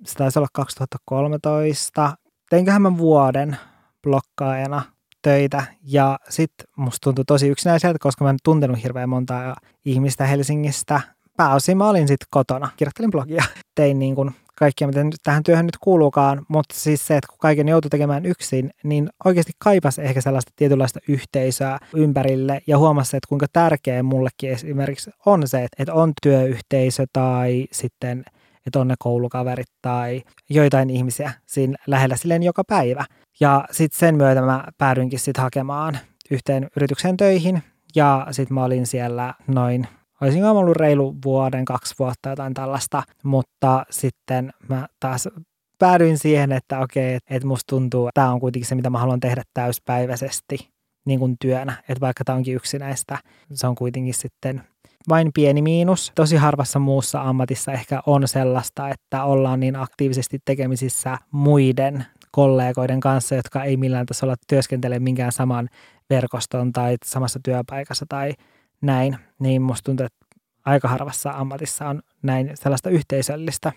se taisi olla 2013, teinköhän mä vuoden blokkaajana töitä ja sitten musta tuntui tosi yksinäiseltä, koska mä en tuntenut hirveän montaa ihmistä Helsingistä. Pääosin mä olin sitten kotona, kirjoittelin blogia, tein niin kuin kaikkia, mitä tähän työhön nyt kuuluukaan, mutta siis se, että kun kaiken joutui tekemään yksin, niin oikeasti kaipasi ehkä sellaista tietynlaista yhteisöä ympärille ja huomasi, että kuinka tärkeä mullekin esimerkiksi on se, että on työyhteisö tai sitten että on ne koulukaverit tai joitain ihmisiä siinä lähellä silleen joka päivä. Ja sitten sen myötä mä päädyinkin sitten hakemaan yhteen yritykseen töihin. Ja sitten mä olin siellä noin olisin ollut reilu vuoden, kaksi vuotta jotain tällaista, mutta sitten mä taas päädyin siihen, että okei, että et musta tuntuu, että tämä on kuitenkin se, mitä mä haluan tehdä täyspäiväisesti niin kuin työnä, että vaikka tämä onkin yksinäistä, se on kuitenkin sitten vain pieni miinus. Tosi harvassa muussa ammatissa ehkä on sellaista, että ollaan niin aktiivisesti tekemisissä muiden kollegoiden kanssa, jotka ei millään tasolla työskentele minkään saman verkoston tai samassa työpaikassa tai näin, niin musta tuntuu, että aika harvassa ammatissa on näin sellaista yhteisöllistä.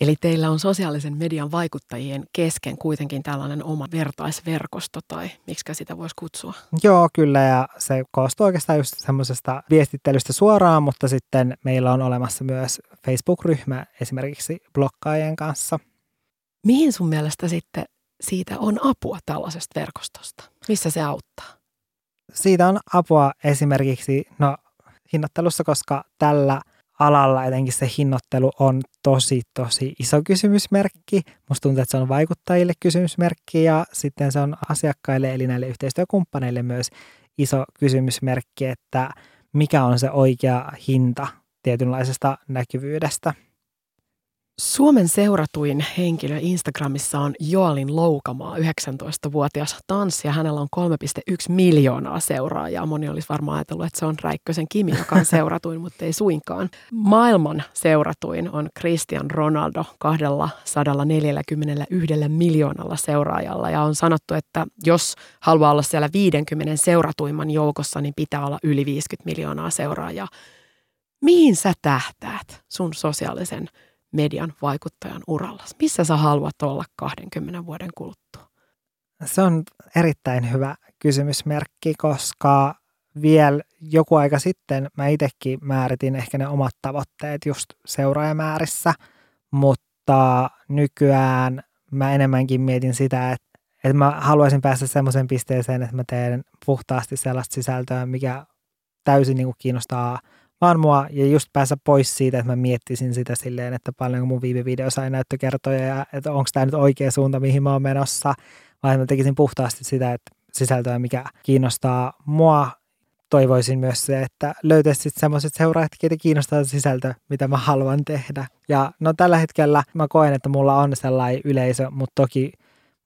Eli teillä on sosiaalisen median vaikuttajien kesken kuitenkin tällainen oma vertaisverkosto, tai miksi sitä voisi kutsua? Joo, kyllä, ja se koostuu oikeastaan just semmoisesta viestittelystä suoraan, mutta sitten meillä on olemassa myös Facebook-ryhmä esimerkiksi blokkaajien kanssa. Mihin sun mielestä sitten siitä on apua tällaisesta verkostosta? Missä se auttaa? Siitä on apua esimerkiksi no, hinnoittelussa, koska tällä alalla etenkin se hinnoittelu on tosi, tosi iso kysymysmerkki. Musta tuntuu, että se on vaikuttajille kysymysmerkki ja sitten se on asiakkaille eli näille yhteistyökumppaneille myös iso kysymysmerkki, että mikä on se oikea hinta tietynlaisesta näkyvyydestä. Suomen seuratuin henkilö Instagramissa on Joalin Loukamaa, 19-vuotias tanssija. Hänellä on 3,1 miljoonaa seuraajaa. Moni olisi varmaan ajatellut, että se on Räikkösen Kimi, joka on seuratuin, mutta ei suinkaan. Maailman seuratuin on Cristian Ronaldo 241 miljoonalla seuraajalla. Ja on sanottu, että jos haluaa olla siellä 50 seuratuimman joukossa, niin pitää olla yli 50 miljoonaa seuraajaa. Mihin sä tähtäät sun sosiaalisen median vaikuttajan uralla? Missä sä haluat olla 20 vuoden kuluttua? Se on erittäin hyvä kysymysmerkki, koska vielä joku aika sitten mä itsekin määritin ehkä ne omat tavoitteet just seuraajamäärissä, mutta nykyään mä enemmänkin mietin sitä, että, että mä haluaisin päästä semmoiseen pisteeseen, että mä teen puhtaasti sellaista sisältöä, mikä täysin niin kuin kiinnostaa – vaan mua ja just päässä pois siitä, että mä miettisin sitä silleen, että paljonko mun viime video sai näyttökertoja ja että onko tämä nyt oikea suunta, mihin mä oon menossa, vaan mä tekisin puhtaasti sitä, että sisältöä, mikä kiinnostaa mua. Toivoisin myös se, että löytäisit semmoiset seuraajat, keitä kiinnostaa sisältö, mitä mä haluan tehdä. Ja no tällä hetkellä mä koen, että mulla on sellainen yleisö, mutta toki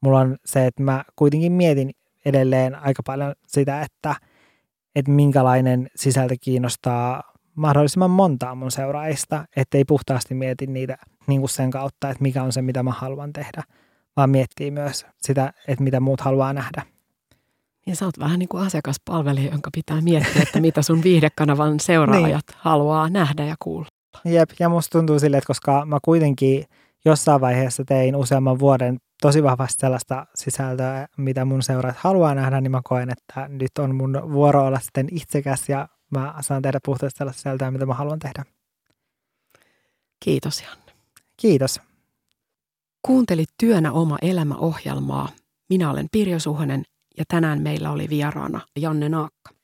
mulla on se, että mä kuitenkin mietin edelleen aika paljon sitä, että, että minkälainen sisältö kiinnostaa mahdollisimman montaa mun seuraajista, ettei puhtaasti mieti niitä niin kuin sen kautta, että mikä on se, mitä mä haluan tehdä, vaan miettii myös sitä, että mitä muut haluaa nähdä. Ja sä oot vähän niin kuin asiakaspalvelija, jonka pitää miettiä, että mitä sun viihdekanavan seuraajat niin. haluaa nähdä ja kuulla. Jep, ja musta tuntuu sille, että koska mä kuitenkin jossain vaiheessa tein useamman vuoden tosi vahvasti sellaista sisältöä, mitä mun seuraajat haluaa nähdä, niin mä koen, että nyt on mun vuoro olla sitten itsekäs ja mä saan tehdä puhtaasti sellaista sisältöä, mitä mä haluan tehdä. Kiitos Janne. Kiitos. Kuuntelit Työnä oma elämä ohjelmaa. Minä olen Pirjo Suhonen ja tänään meillä oli vieraana Janne Naakka.